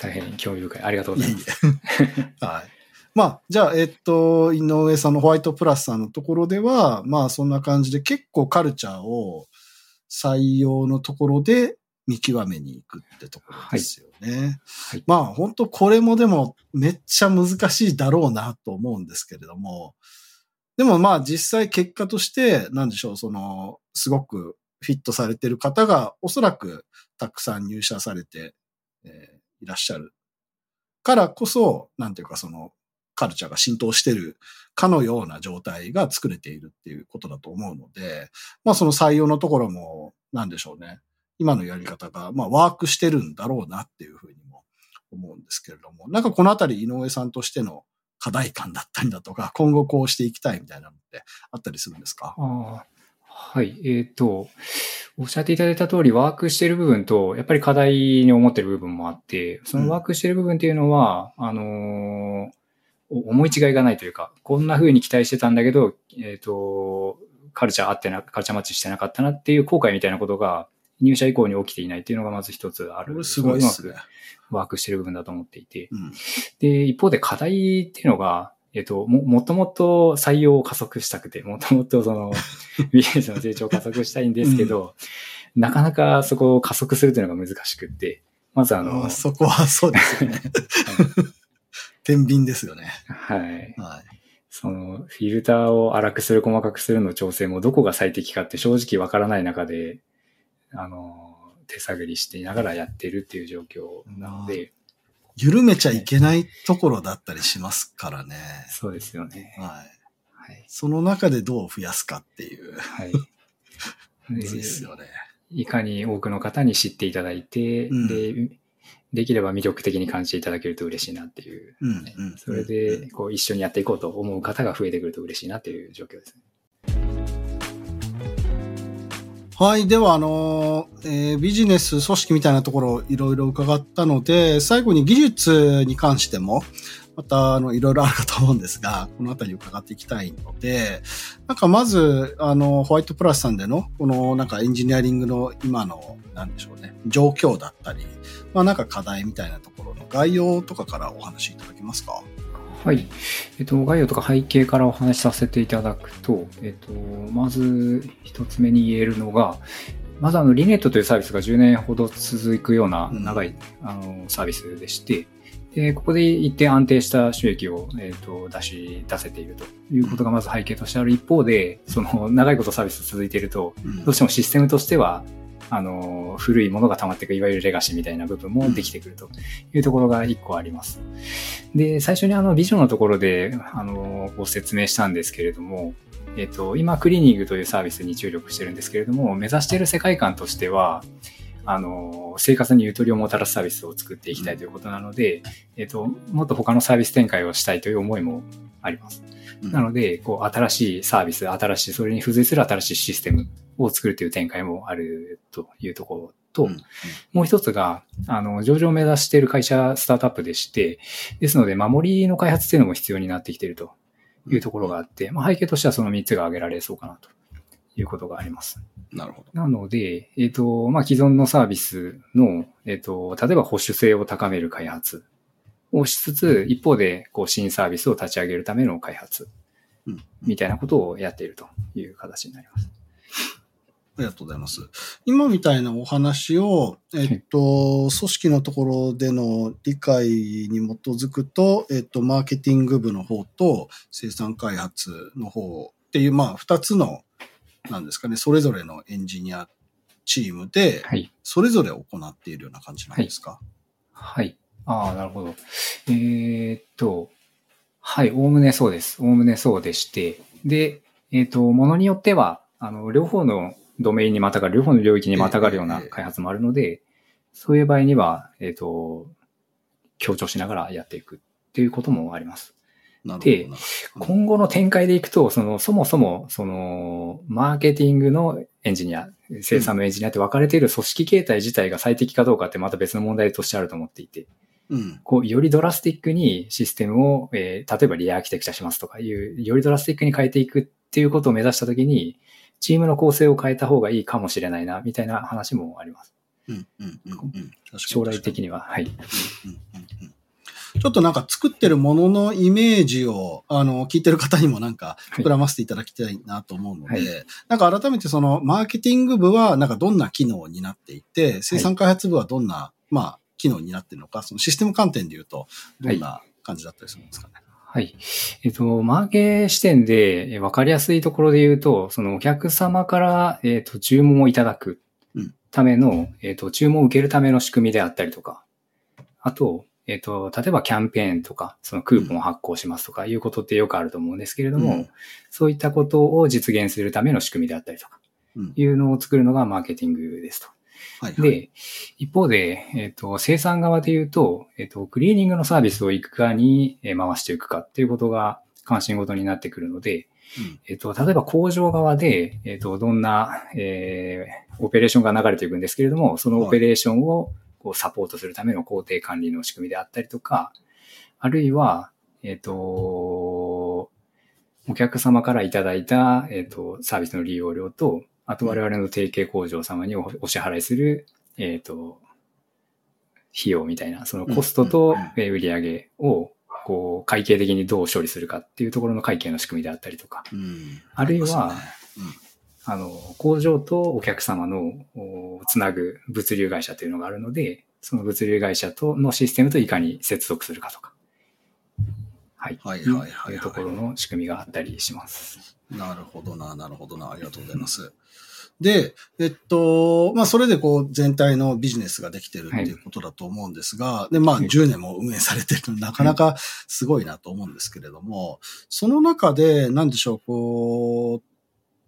大変興味深い。ありがとうございます。はい。まあ、じゃあ、えっと、井上さんのホワイトプラスさんのところでは、まあ、そんな感じで結構カルチャーを採用のところで見極めに行くってところですよね。はいまあ、本当これもでもめっちゃ難しいだろうなと思うんですけれども、でもまあ実際結果として、なんでしょう、その、すごくフィットされてる方がおそらくたくさん入社されて、えーいらっしゃるからこそ、なんていうかその、カルチャーが浸透してるかのような状態が作れているっていうことだと思うので、まあその採用のところも、なんでしょうね。今のやり方が、まあワークしてるんだろうなっていうふうにも思うんですけれども、なんかこのあたり井上さんとしての課題感だったりだとか、今後こうしていきたいみたいなのってあったりするんですか？ああはい。えっ、と、おっしゃっていただいた通り、ワークしてる部分と、やっぱり課題に思ってる部分もあって、そのワークしてる部分っていうのは、あのーお思い違いがないというか、こんな風に期待してたんだけど、えっ、と、カルチャー合ってな、カルチャーマッチしてなかったなっていう後悔みたいなことが、入社以降に起きていないっていうのがまず一つある。すごいですねうま。くワークしてる部分だと思っていて。うん。で、一方で課題っていうのが、えっと、も、もともと採用を加速したくて、もともとその、ビジネスの成長を加速したいんですけど、なかなかそこを加速するというのが難しくって、まずあの、あそこはそうですよね。天秤ですよね。はい。はい。その、フィルターを荒くする、細かくするの調整もどこが最適かって正直わからない中で、あの、手探りしていながらやってるっていう状況なので、緩めちゃいけないところだったりしますからね。そうですよね。はい。はい。その中でどう増やすかっていう。はい。むずいですよね。いかに多くの方に知っていただいて、うんで、できれば魅力的に感じていただけると嬉しいなっていう。うんうん。それで、こう、一緒にやっていこうと思う方が増えてくると嬉しいなっていう状況ですね。はい。では、あの、えービジネス組織みたいなところをいろいろ伺ったので、最後に技術に関しても、また、あの、いろいろあるかと思うんですが、このあたり伺っていきたいので、なんかまず、あの、ホワイトプラスさんでの、この、なんかエンジニアリングの今の、なんでしょうね、状況だったり、まあなんか課題みたいなところの概要とかからお話しいただけますか？はい。えっと、概要とか背景からお話しさせていただくと、えっと、まず一つ目に言えるのが、まずあの、リネットというサービスが10年ほど続くようなうん。長い、あのサービスでして、で、ここで一定安定した収益を、えっと出し、出せているということがまず背景としてある。一方で、その長いことサービス続いていると、うん。どうしてもシステムとしては、あの、古いものが溜まっていく、いわゆるレガシーみたいな部分もできてくるというところが一個あります。で、最初にあの、ビジョンのところで、あの、ご説明したんですけれども、えっと、今、クリーニングというサービスに注力してるんですけれども、目指している世界観としては、あの、生活にゆとりをもたらすサービスを作っていきたいということなので、えっと、もっと他のサービス展開をしたいという思いもあります。うんなので、こう、新しいサービス、新しい、それに付随する新しいシステムを作るという展開もあるというところと、うんもう一つが、あの、上場を目指している会社、スタートアップでして、ですので、守りの開発っていうのも必要になってきているというところがあって、まあ、背景としてはその3つが挙げられそうかなということがあります。なるほど。なので、えっ、と、まあ、既存のサービスの、えっ、と、例えば保守性を高める開発をしつつ、一方で、こう、新サービスを立ち上げるための開発うんみたいなことをやっているという形になります。ありがとうございます。今みたいなお話を、えっと、組織のところでの理解に基づくと、えっと、マーケティング部の方と生産開発の方っていう、まあ、二つの、なんですかね、それぞれのエンジニアチームで、はい。それぞれ行っているような感じなんですか、はい。ああ、なるほど。えーっと、はい、おおむねそうです。おおむねそうでして、で、えーっと、ものによっては、あの、両方のドメインにまたがる、両方の領域にまたがるようなええ開発もあるので、そういう場合には、えーっと、強調しながらやっていくっていうこともあります。で。今後の展開でいくと、その、そもそも、その、マーケティングのエンジニア、生産のエンジニアって分かれている組織形態自体が最適かどうかってまた別の問題としてあると思っていて、うん。こう、よりドラスティックにシステムを、えー例えばリアーキテクチャしますとかいう、よりドラスティックに変えていくっていうことを目指したときに、チームの構成を変えた方がいいかもしれないな、みたいな話もあります。うん。うん。うん。うん。将来的には。はい。うんうんうんちょっとなんか作ってるもののイメージを、あの、聞いてる方にもなんかはい膨らませていただきたいなと思うので、はいなんか改めてそのマーケティング部はなんかどんな機能になっていて、生産開発部はどんな、まあ、機能になってるのか、そのシステム観点で言うと、どんな感じだったりするんですかね。はい。えっと、マーケ視点でえー分かりやすいところで言うと、そのお客様から、えっと、注文をいただくうんための、えっと、注文を受けるための仕組みであったりとか、あと、えっと、例えばキャンペーンとか、そのクーポンを発行しますとかいうことってよくあると思うんですけれども、うんそういったことを実現するための仕組みであったりとか、うんいうのを作るのがマーケティングですと。はい、はい。で、一方で、えっ、と、生産側で言うと、えっ、と、クリーニングのサービスをいかにえー回していくかっていうことが関心事になってくるので、うんえっ、と、例えば工場側で、えっ、と、どんな、えーオペレーションが流れていくんですけれども、そのオペレーションをこうサポートするための工程管理の仕組みであったりとか、あるいは、えっ、と、お客様からいただいた、えっ、と、サービスの利用料と、あと我々の提携工場様におお支払いする、えっ、と、費用みたいな、そのコストと売上を、こう、会計的にどう処理するかっていうところの会計の仕組みであったりとか、うん。あるいはあの、工場とお客様のおつなぐ物流会社というのがあるので、その物流会社とのシステムといかに接続するかとか。はい。はいはいはいはい。いうところの仕組みがあったりします。うんなるほどな、なるほどな。ありがとうございます。で、えっと、まあ、それでこう、全体のビジネスができてるっていうことだと思うんですが、で、まあ、はい10年も運営されてるなかなかすごいなと思うんですけれども、その中で、なんでしょう、こ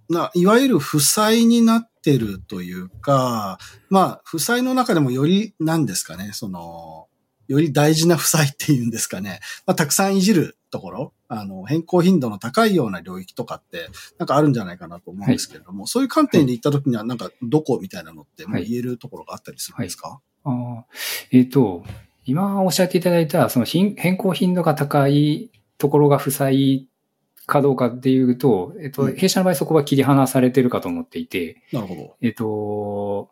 う、な、いわゆる負債になってるというか、まあ、負債の中でもより、なんですかね、その、より大事な負債っていうんですかね。まあ、たくさんいじるところ、あの、変更頻度の高いような領域とかって、なんかあるんじゃないかなと思うんですけれども、そういう観点で言ったときには、なんか、どこみたいなのって、もう言えるところがあったりするんですか、あーえっ、と、今おっしゃっていただいた、その変変更頻度が高いところが負債かどうかっていうと、えっ、と、うん。弊社の場合そこは切り離されてるかと思っていて、なるほど。えっと、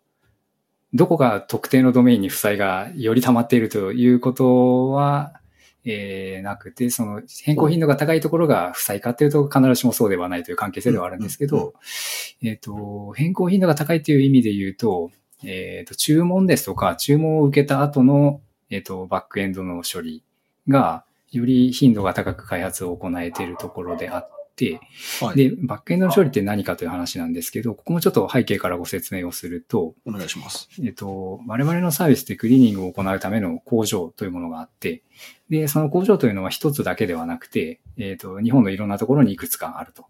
どこが特定のドメインに負債がより溜まっているということは、えーなくて、その変更頻度が高いところが負債かっていうと必ずしもそうではないという関係性ではあるんですけど、えっと、変更頻度が高いという意味で言うと、えっと、注文ですとか、注文を受けた後の、えっと、バックエンドの処理が、より頻度が高く開発を行えているところであって、はい。で、バックエンドの処理って何かという話なんですけど、ここもちょっと背景からご説明をすると、お願いします。えっと、我々のサービスってクリーニングを行うための工場というものがあって、で、その工場というのは一つだけではなくて、えっと、日本のいろんなところにいくつかあると。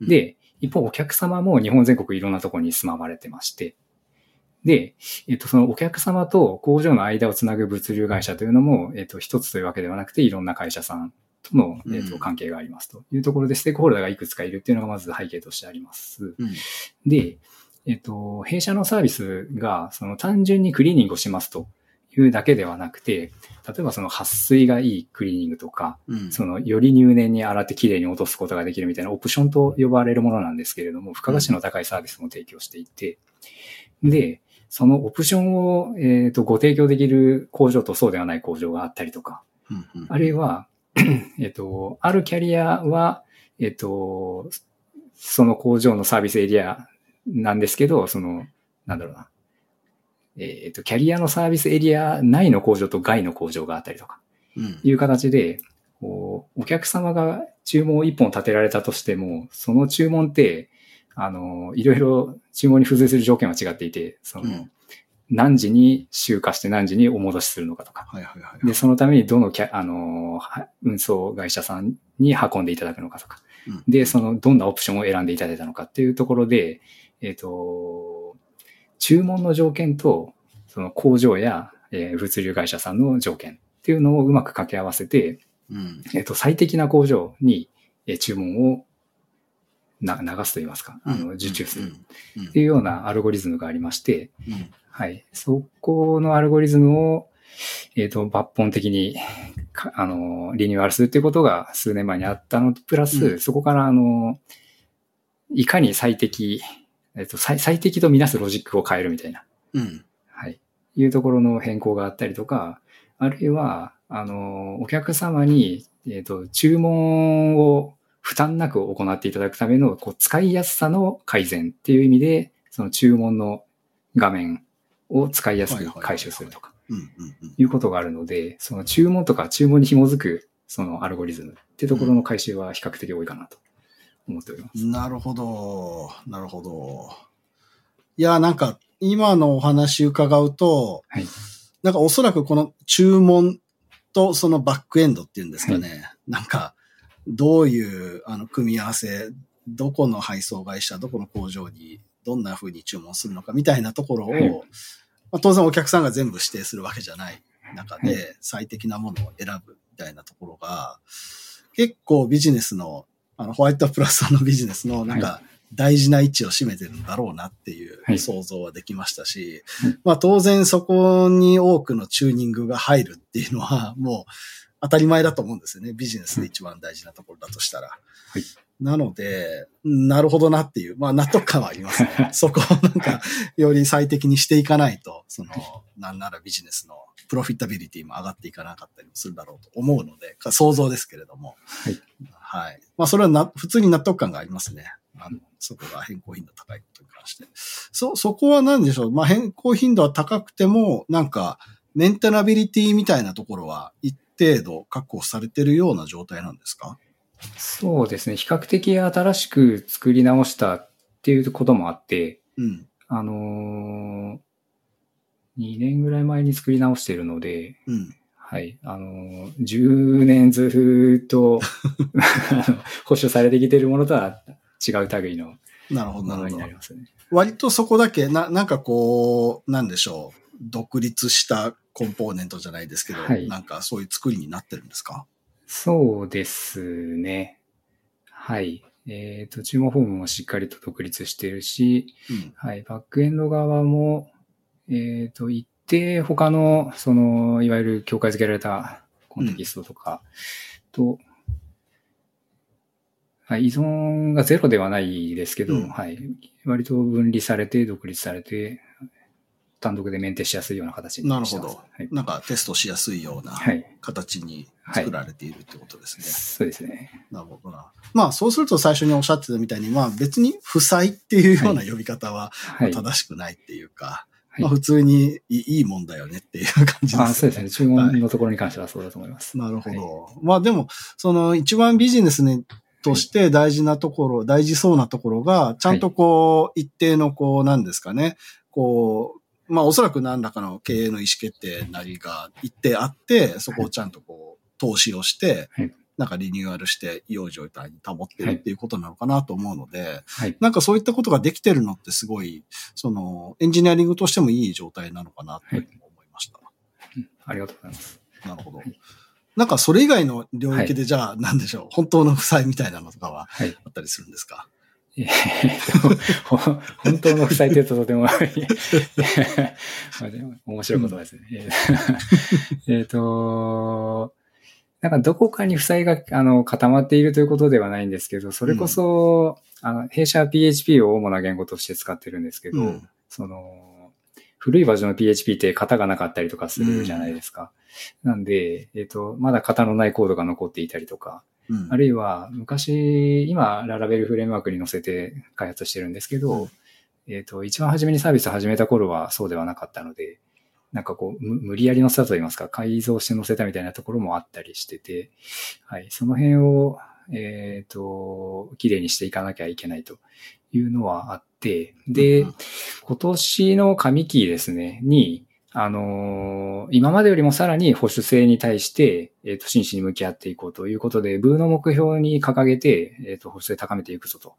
うんで、一方お客様も日本全国いろんなところに住まわれてまして、で、えっと、そのお客様と工場の間をつなぐ物流会社というのも、えっと、一つというわけではなくて、いろんな会社さんとの、えっと、うん関係がありますというところで、ステークホルダーがいくつかいるっていうのがまず背景としてあります。うん。で、えっと、弊社のサービスが、その単純にクリーニングをしますというだけではなくて、例えばその撥水がいいクリーニングとか、うん。そのより入念に洗ってきれいに落とすことができるみたいなオプションと呼ばれるものなんですけれども、付加価値の高いサービスも提供していて、で、そのオプションを、えっとご提供できる工場とそうではない工場があったりとか、うんうんあるいは、えっと、あるキャリアは、えっと、その工場のサービスエリアなんですけど、その、なんだろうな。えっと、キャリアのサービスエリア内の工場と外の工場があったりとか、うんいう形で、こう、お客様が注文を一本立てられたとしても、その注文って、あの、いろいろ注文に付随する条件は違っていて、その、うん何時に集荷して何時にお戻しするのかとか、はいはいはい。で、そのためにどのキャ、あの、は運送会社さんに運んでいただくのかとか、うんで、その、どんなオプションを選んでいただいたのかっていうところで、えっ、と、注文の条件と、その工場や、えー物流会社さんの条件っていうのをうまく掛け合わせて、うん。えっ、と、最適な工場に、えー注文をな流すと言いますか、あの、受注するうん。っていうようなアルゴリズムがありまして、うん。はい。そこのアルゴリズムを、えっ、と、抜本的に、かあの、リニューアルするっていうことが数年前にあったのと、プラス、うんそこから、あの、いかに最適、えっ、と最、最適とみなすロジックを変えるみたいな、うん。はい。いうところの変更があったりとか、あるいは、あの、お客様に、えっ、と、注文を負担なく行っていただくための、こう、使いやすさの改善っていう意味で、その注文の画面を使いやすく回収するとか。いうことがあるので、その注文とか注文に紐づく、そのアルゴリズムってところの回収は比較的多いかなと思っております。なるほど。なるほど。いや、なんか、今のお話伺うと、はい。なんかおそらくこの注文とそのバックエンドっていうんですかね。なんか、どういうあの組み合わせ、どこの配送会社、どこの工場にどんな風に注文するのかみたいなところを、はいまあ、当然お客さんが全部指定するわけじゃない中で、はい。最適なものを選ぶみたいなところが、結構ビジネスの、あの、ホワイトプラスさんのビジネスのなんはか大事な位置を占めてるんだろうなっていはい。う想像はできましたし、はいまあ当然そこに多くのチューニングが入るっていうのはもう当たり前だと思うんですよね。ビジネスで一番大事なところだとしたら。はいなので、なるほどなっていう、まあ納得感はありますね。そこをなんか、より最適にしていかないと、その、なんならビジネスのプロフィッタビリティも上がっていかなかったりもするだろうと思うので、想像ですけれども。はい。はい。まあそれはな、普通に納得感がありますね。あの、そこが変更頻度高いことに関して。そ、そこは何でしょう？まあ変更頻度は高くても、なんか、メンテナビリティみたいなところは一定度確保されてるような状態なんですか？そうですね。比較的新しく作り直したっていうこともあって、うん。あのー、2年ぐらい前に作り直しているので、うん。はい。あのー、10年ずーっと 保守されてきているものとは違う類のなるほど、なるほどものにな。りますね。割とそこだけ、な、なんかこう、なんでしょう。独立したコンポーネントじゃないですけど、はいなんかそういう作りになってるんですか？そうですね。はい。えっ、と、注文フォームもしっかりと独立してるし、うん。はい。バックエンド側も、えっ、と、一定他の、その、いわゆる境界付けられたコンテキストとかと、はい、依存がゼロではないですけど、うんはい。割と分離されて、独立されて、単独でメンテしやすいような形になるほど。はい。なんかテストしやすいようなはい。形に作られているってことですね。そうですね。なるほどな。まあそうすると最初におっしゃってたみたいに、まあ別に負債っていうような呼び方ははい。正しくないっていうか、はいまあ普通にいいいいもんだよねっていう感じです、あそうですね。注文のところに関してはそうだと思います。なるほはいど。まあでも、その一番ビジネスにとして大事なところ、大事そうなところが、ちゃんとこう、一定のこう、なんですかね、こう、まあおそらく何らかの経営の意思決定なりが一定あって、そこをちゃんとこう、投資をしてはい、なんかリニューアルして、良い状態に保ってるっていうことなのかなと思うので、はい。なんかそういったことができてるのってすごい、その、エンジニアリングとしてもいい状態なのかなというふうに思いました。うんありがとうございます。なるほどはい。なんかそれ以外の領域でじゃあ、なんでしょう、本当の負債みたいなのとかははい。あったりするんですか？えーとほ本当の負債って言うととても面白い言葉ですね。えーえーと、なんかどこかに負債があの固まっているということではないんですけど、それこそ、あの弊社は PHP を主な言語として使ってるんですけど、うんその、古いバージョンの PHP って型がなかったりとかするじゃないですか。なんで、えっ、と、まだ型のないコードが残っていたりとか、うん。あるいは昔、今、ララベルフレームワークに載せて開発してるんですけど、うん。えっ、と、一番初めにサービスを始めた頃はそうではなかったので、なんかこう、む無理やり載せたと言いますか、改造して載せたみたいなところもあったりしてて、はい、その辺を、えっ、と、綺麗にしていかなきゃいけないというのはあって、で、うん。今年の上期ですね、に、あのー今までよりもさらに保守性に対して、えっ、と、真摯に向き合っていこうということで、ブーの目標に掲げて、えっ、と、保守性高めていくぞと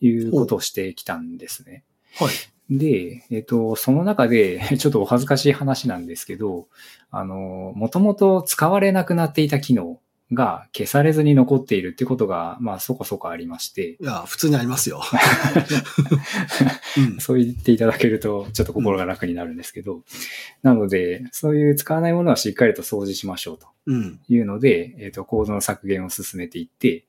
いうことをしてきたんですね。はい。で、えっ、と、その中で、ちょっとお恥ずかしい話なんですけど、あの、もともと使われなくなっていた機能が消されずに残っているっていうことが、まあそこそこありまして、いや、普通にありますよ。うん。そう言っていただけると、ちょっと心が楽になるんですけど、なので、そういう使わないものはしっかりと掃除しましょうとうん。いうので、えっ、と、コードの削減を進めていって、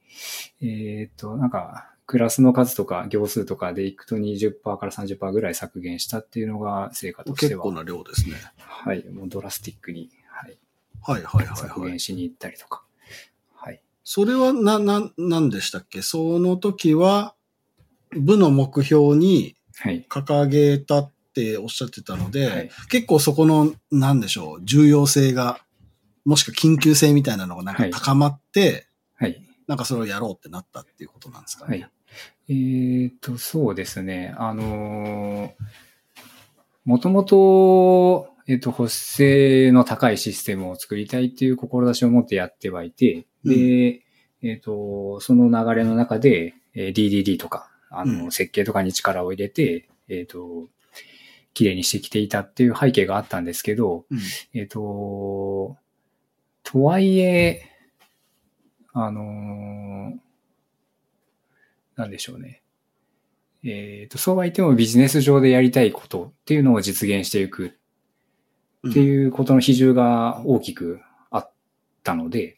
えっ、と、なんか、クラスの数とか行数とかでいくと20%から30%ぐらい削減したっていうのが成果としては結構、な量ですね。はい、もうドラスティックに、はい、はいはいはい削はい。減しに行ったりとか。はい。それはな、な、なんでしたっけ？その時は、部の目標にはい。掲げたっておっしゃってたので、はい結構そこの、なんでしょう、重要性が、もしくは緊急性みたいなのがなんかはい高まって、はい。なんかそれをやろうってなったっていうことなんですかね？はい。えっ、と、そうですね。あのもともと、えっ、と、保守性の高いシステムを作りたいっていう志を持ってやってはいて、で、えっ、と、その流れの中で、えー DDD とか、あの、うん。設計とかに力を入れて、えっ、と、綺麗にしてきていたっていう背景があったんですけど、うん。えっ、と、とはいえ、あのーなんでしょうね。えっ、と、そうは言ってもビジネス上でやりたいことっていうのを実現していくっていうことの比重が大きくあったので、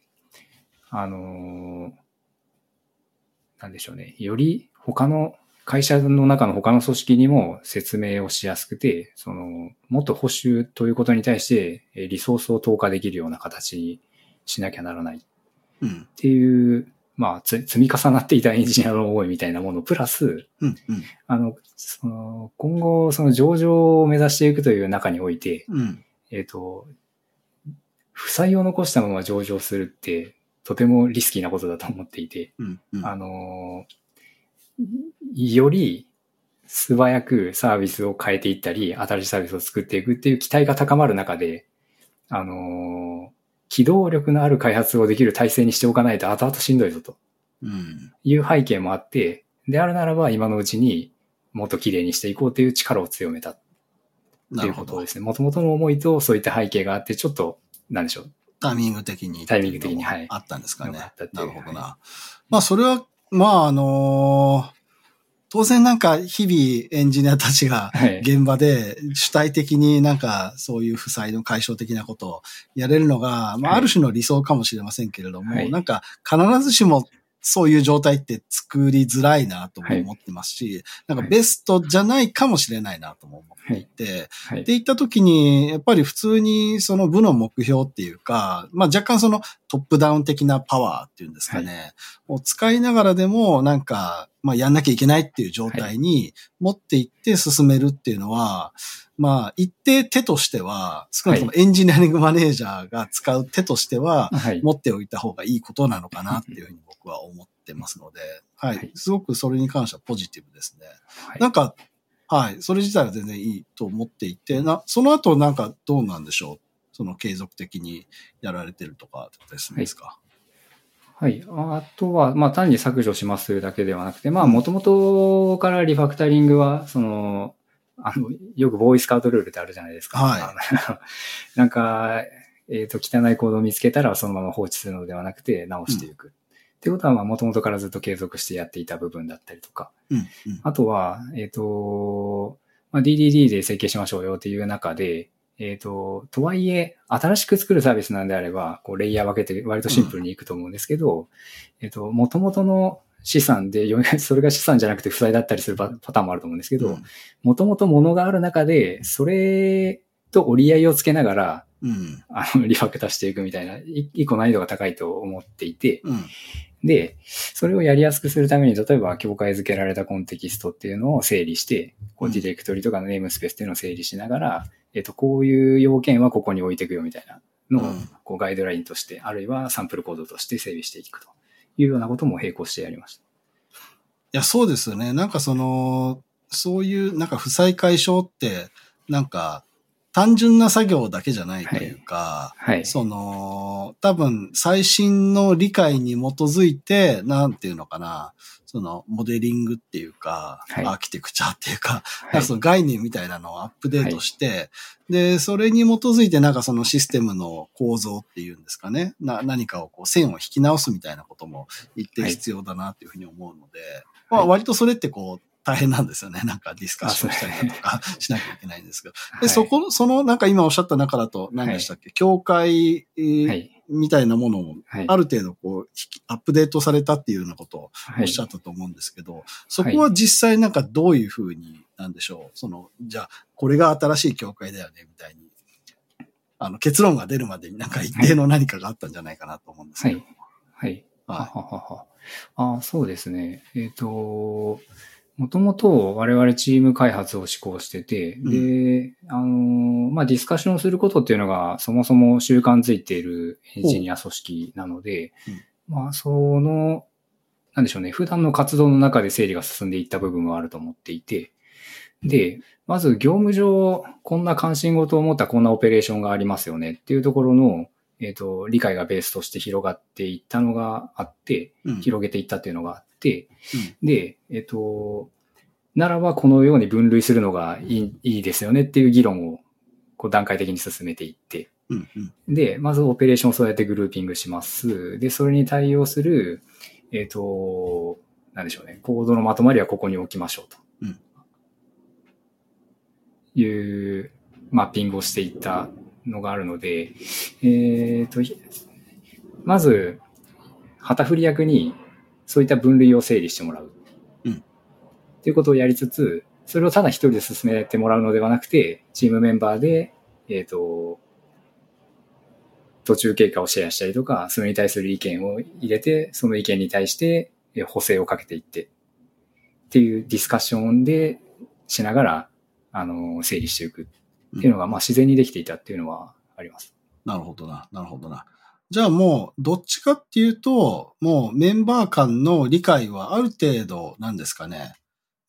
あのーなんでしょうね。より他の会社の中の他の組織にも説明をしやすくて、その、もっと保守ということに対してえーリソースを投下できるような形にしなきゃならないっうん。ていう、まあ、つ積み重なっていたエンジニアの思いみたいなもの、プラス、うん。うん。あの、その、今後、その上場を目指していくという中において、うん。えっ、と、負債を残したまま上場するって、とてもリスキーなことだと思っていて、うん。うん。あのーより素早くサービスを変えていったり、新しいサービスを作っていくっていう期待が高まる中で、あのー機動力のある開発をできる体制にしておかないと後々しんどいぞとうん。いう背景もあって、であるならば今のうちにもっと綺麗にしていこうという力を強めたってないるほどうことで。すね。もともとの思いとそういった背景があって、ちょっと、なんでしょう。タイミング的に。タイミング的にはいあったんですかねなるほどな。まあ、それは、まあ、あのー当然なんか日々エンジニアたちがはい。現場で主体的になんかそういう負債の解消的なことをやれるのが、まあはいある種の理想かもしれませんけれども、はいなんか必ずしもそういう状態って作りづらいなとも思ってますし、なんかベストじゃないかもしれないなとも思っていて、はい。って。言った時に、やっぱり普通にその部の目標っていうか、まあ若干そのトップダウン的なパワーっていうんですかね、を使いながらでもなんか、まあやんなきゃいけないっていう状態に持っていって進めるっていうのは、まあ一定手としては、少なくともエンジニアリングマネージャーが使う手としては、はい。持っておいた方がいいことなのかなっていうふうに僕は思ってますので、はい。はいすごくそれに関してはポジティブですね。はいなんか、はい。それ自体は全然いいと思っていて、な、その後なんかどうなんでしょう？その継続的にやられてるとかですですか、はい。あとは、まあ単に削除しますだけではなくて、まあもともとからリファクタリングは、その、あの、よくボーイスカウトルールってあるじゃないですか。はい なんか、えっ、と、汚いコードを見つけたらそのまま放置するのではなくて直していく。っていうことは、まあもともとからずっと継続してやっていた部分だったりとか。うん、うん。あとは、えっ、と、まあ、DDD で設計しましょうよっていう中で、えっ、と、とはいえ、新しく作るサービスなんであれば、こう、レイヤー分けて割とシンプルにいくと思うんですけど、えっ、と、元々の資産で、よ それが資産じゃなくて負債だったりするパパターンもあると思うんですけど、うんもともと物がある中で、それと折り合いをつけながら、うん。あの、リファクタしていくみたいな、い一個難易度が高いと思っていて、うん。で、それをやりやすくするために、例えば境界づけられたコンテキストっていうのを整理して、こううんディレクトリとかのネームスペースっていうのを整理しながら、えっ、と、こういう要件はここに置いていくよみたいなのをうん、こうガイドラインとして、あるいはサンプルコードとして整備していくというようなことも並行してやりました。いや、そうですよね。なんかその、そういう、なんか負債解消って、なんか、単純な作業だけじゃないというか、はい。その、多分、最新の理解に基づいて、なんていうのかな、その、モデリングっていうか、はい。アーキテクチャっていうか、はい。なんかその概念みたいなのをアップデートして、で、それに基づいてなんかそのシステムの構造っていうんですかね、な何かをこう線を引き直すみたいなことも一定必要だなっていうふうに思うので、まあはい割とそれってこう大変なんですよね。なんかディスカッションしたりだとか しなきゃいけないんですけど。で、はいそこ、そのなんか今おっしゃった中だと何でしたっけ、教会。みたいなものをはい。ある程度こう、アップデートされたっていうようなことをはいおっしゃったと思うんですけど、そこは実際なんかどういうふうに、なんでしょう、その、じゃあ、これが新しい教会だよね、みたいに、あの、結論が出るまでになんか一定の何かがあったんじゃないかなと思うんですけど。はい。はい。ははははは。あそうですね。えっ、と、もともと我々チーム開発を施行してて、うん。で、あの、まあ、ディスカッションすることっていうのがそもそも習慣づいているエンジニア組織なので、まあ、その、なんでしょうね、普段の活動の中で整理が進んでいった部分はあると思っていて、で、まず業務上、こんな関心事を持ったこんなオペレーションがありますよねっていうところの、えっ、と、理解がベースとして広がっていったのがあって、うん。広げていったっていうのがあって、で、えっ、と、ならばこのように分類するのがいいいいですよねっていう議論をこう段階的に進めていって、うんうん。で、まずオペレーションをそうやってグルーピングします。で、それに対応する、えっ、と、なんでしょうね、コードのまとまりはここに置きましょうと。うん。いうマッピングをしていったのがあるので、えっ、と、まず、旗振り役にそういった分類を整理してもらう。うんっていうことをやりつつ、それをただ一人で進めてもらうのではなくて、チームメンバーで、えっ、と、途中経過をシェアしたりとか、それに対する意見を入れて、その意見に対してえ補正をかけていって、っていうディスカッションでしながら、あの、整理していくっていうのが、まあ自然にできていたっていうのはあります。なるほどな、なるほどな。じゃあもう、どっちかっていうと、もうメンバー間の理解はある程度、なんですかね。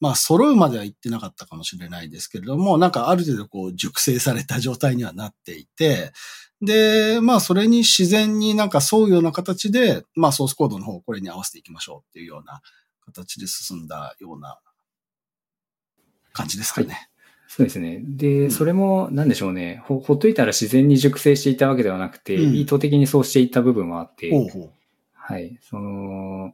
まあ、揃うまでは言ってなかったかもしれないですけれども、なんかある程度こう、熟成された状態にはなっていて、で、まあ、それに自然になんか沿うような形で、まあ、ソースコードの方をこれに合わせていきましょうっていうような形で進んだような感じですかね。そうですね。で、うんそれも、なんでしょうねほ。ほっといたら自然に熟成していたわけではなくて、うん意図的にそうしていった部分はあって、ほうほう。はい。その、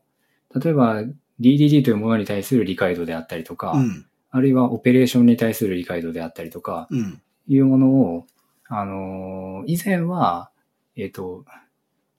例えば DDD というものに対する理解度であったりとか、うん。あるいはオペレーションに対する理解度であったりとか、うん。いうものを、あの、以前は、えっ、と、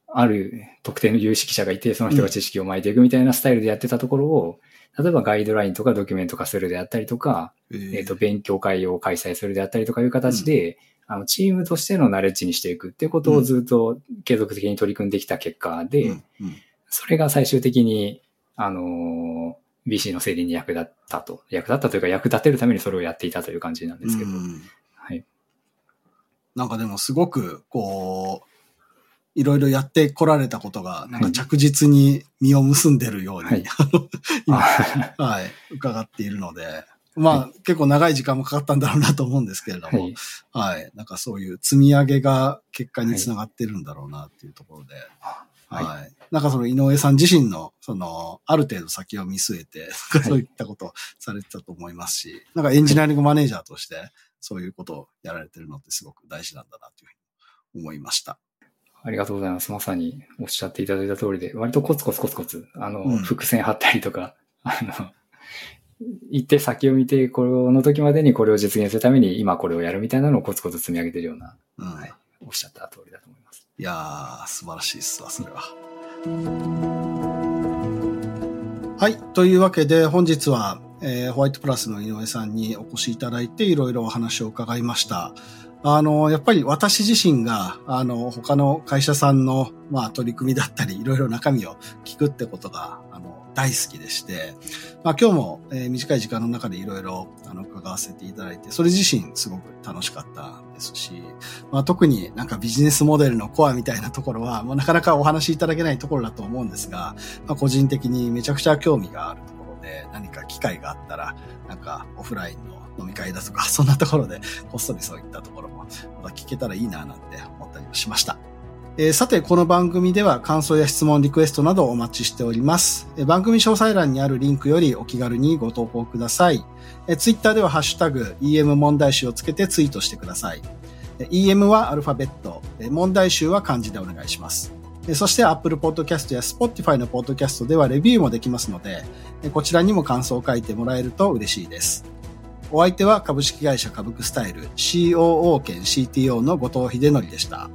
ある特定の有識者がいて、その人が知識を巻いていくみたいなスタイルでやってたところを、例えばガイドラインとかドキュメント化するであったりとか、えーえっ、と、勉強会を開催するであったりとかいう形で、あの、チームとしてのナレッジにしていくっていうことをずっと継続的に取り組んできた結果で、うんうんそれが最終的に、あの、BC の整理に役立ったと。役立ったというか役立てるためにそれをやっていたという感じなんですけど。うんはい。なんかでもすごく、こう、いろいろやってこられたことが、なんか着実に実を結んでるように、はい。今あはい、伺っているので、まあ、結構長い時間もかかったんだろうなと思うんですけれども、ははい。い、なんかそういう積み上げが結果につながってるんだろうなっていうところで、はい。はい。なんかその井上さん自身の、その、ある程度先を見据えて、そういったことをされてたと思いますし、なんかエンジニアリングマネージャーとして、そういうことをやられてるのってすごく大事なんだなというふうに思いました。ありがとうございます。まさにおっしゃっていただいた通りで、割とコツコツコツコツ、あの、うん伏線張ったりとか、あの、行って先を見て、この時までにこれを実現するために今これをやるみたいなのをコツコツ積み上げてるような、うん。はいおっしゃった通りだと思います。いやー、素晴らしいっすわ、それは。はい。というわけで、本日は、えーホワイトプラスの井上さんにお越しいただいて、いろいろお話を伺いました。あの、やっぱり私自身が、あの、他の会社さんの、まあ、取り組みだったり、いろいろ中身を聞くってことが、あの、大好きでして、まあ今日も、えー短い時間の中でいろいろあの伺わせていただいて、それ自身すごく楽しかったですし、まあ特になんかビジネスモデルのコアみたいなところは、もうなかなかお話しいただけないところだと思うんですが、まあ個人的にめちゃくちゃ興味があるところで、何か機会があったら、なんかオフラインの飲み会だとか、そんなところでこっそりそういったところまた聞けたらいいななんて思ったりもしました。えーさて、この番組では感想や質問、リクエストなどお待ちしております。えー番組詳細欄にあるリンクよりお気軽にご投稿ください。えー、ツイッターではハッシュタグ EM 問題集をつけてツイートしてください。えー EM はアルファベット、えー問題集は漢字でお願いします。えーそして Apple Podcast や Spotify の Podcast ではレビューもできますので、えーこちらにも感想を書いてもらえると嬉しいです。お相手は株式会社株クスタイル COO 兼 CTO の後藤秀則でした。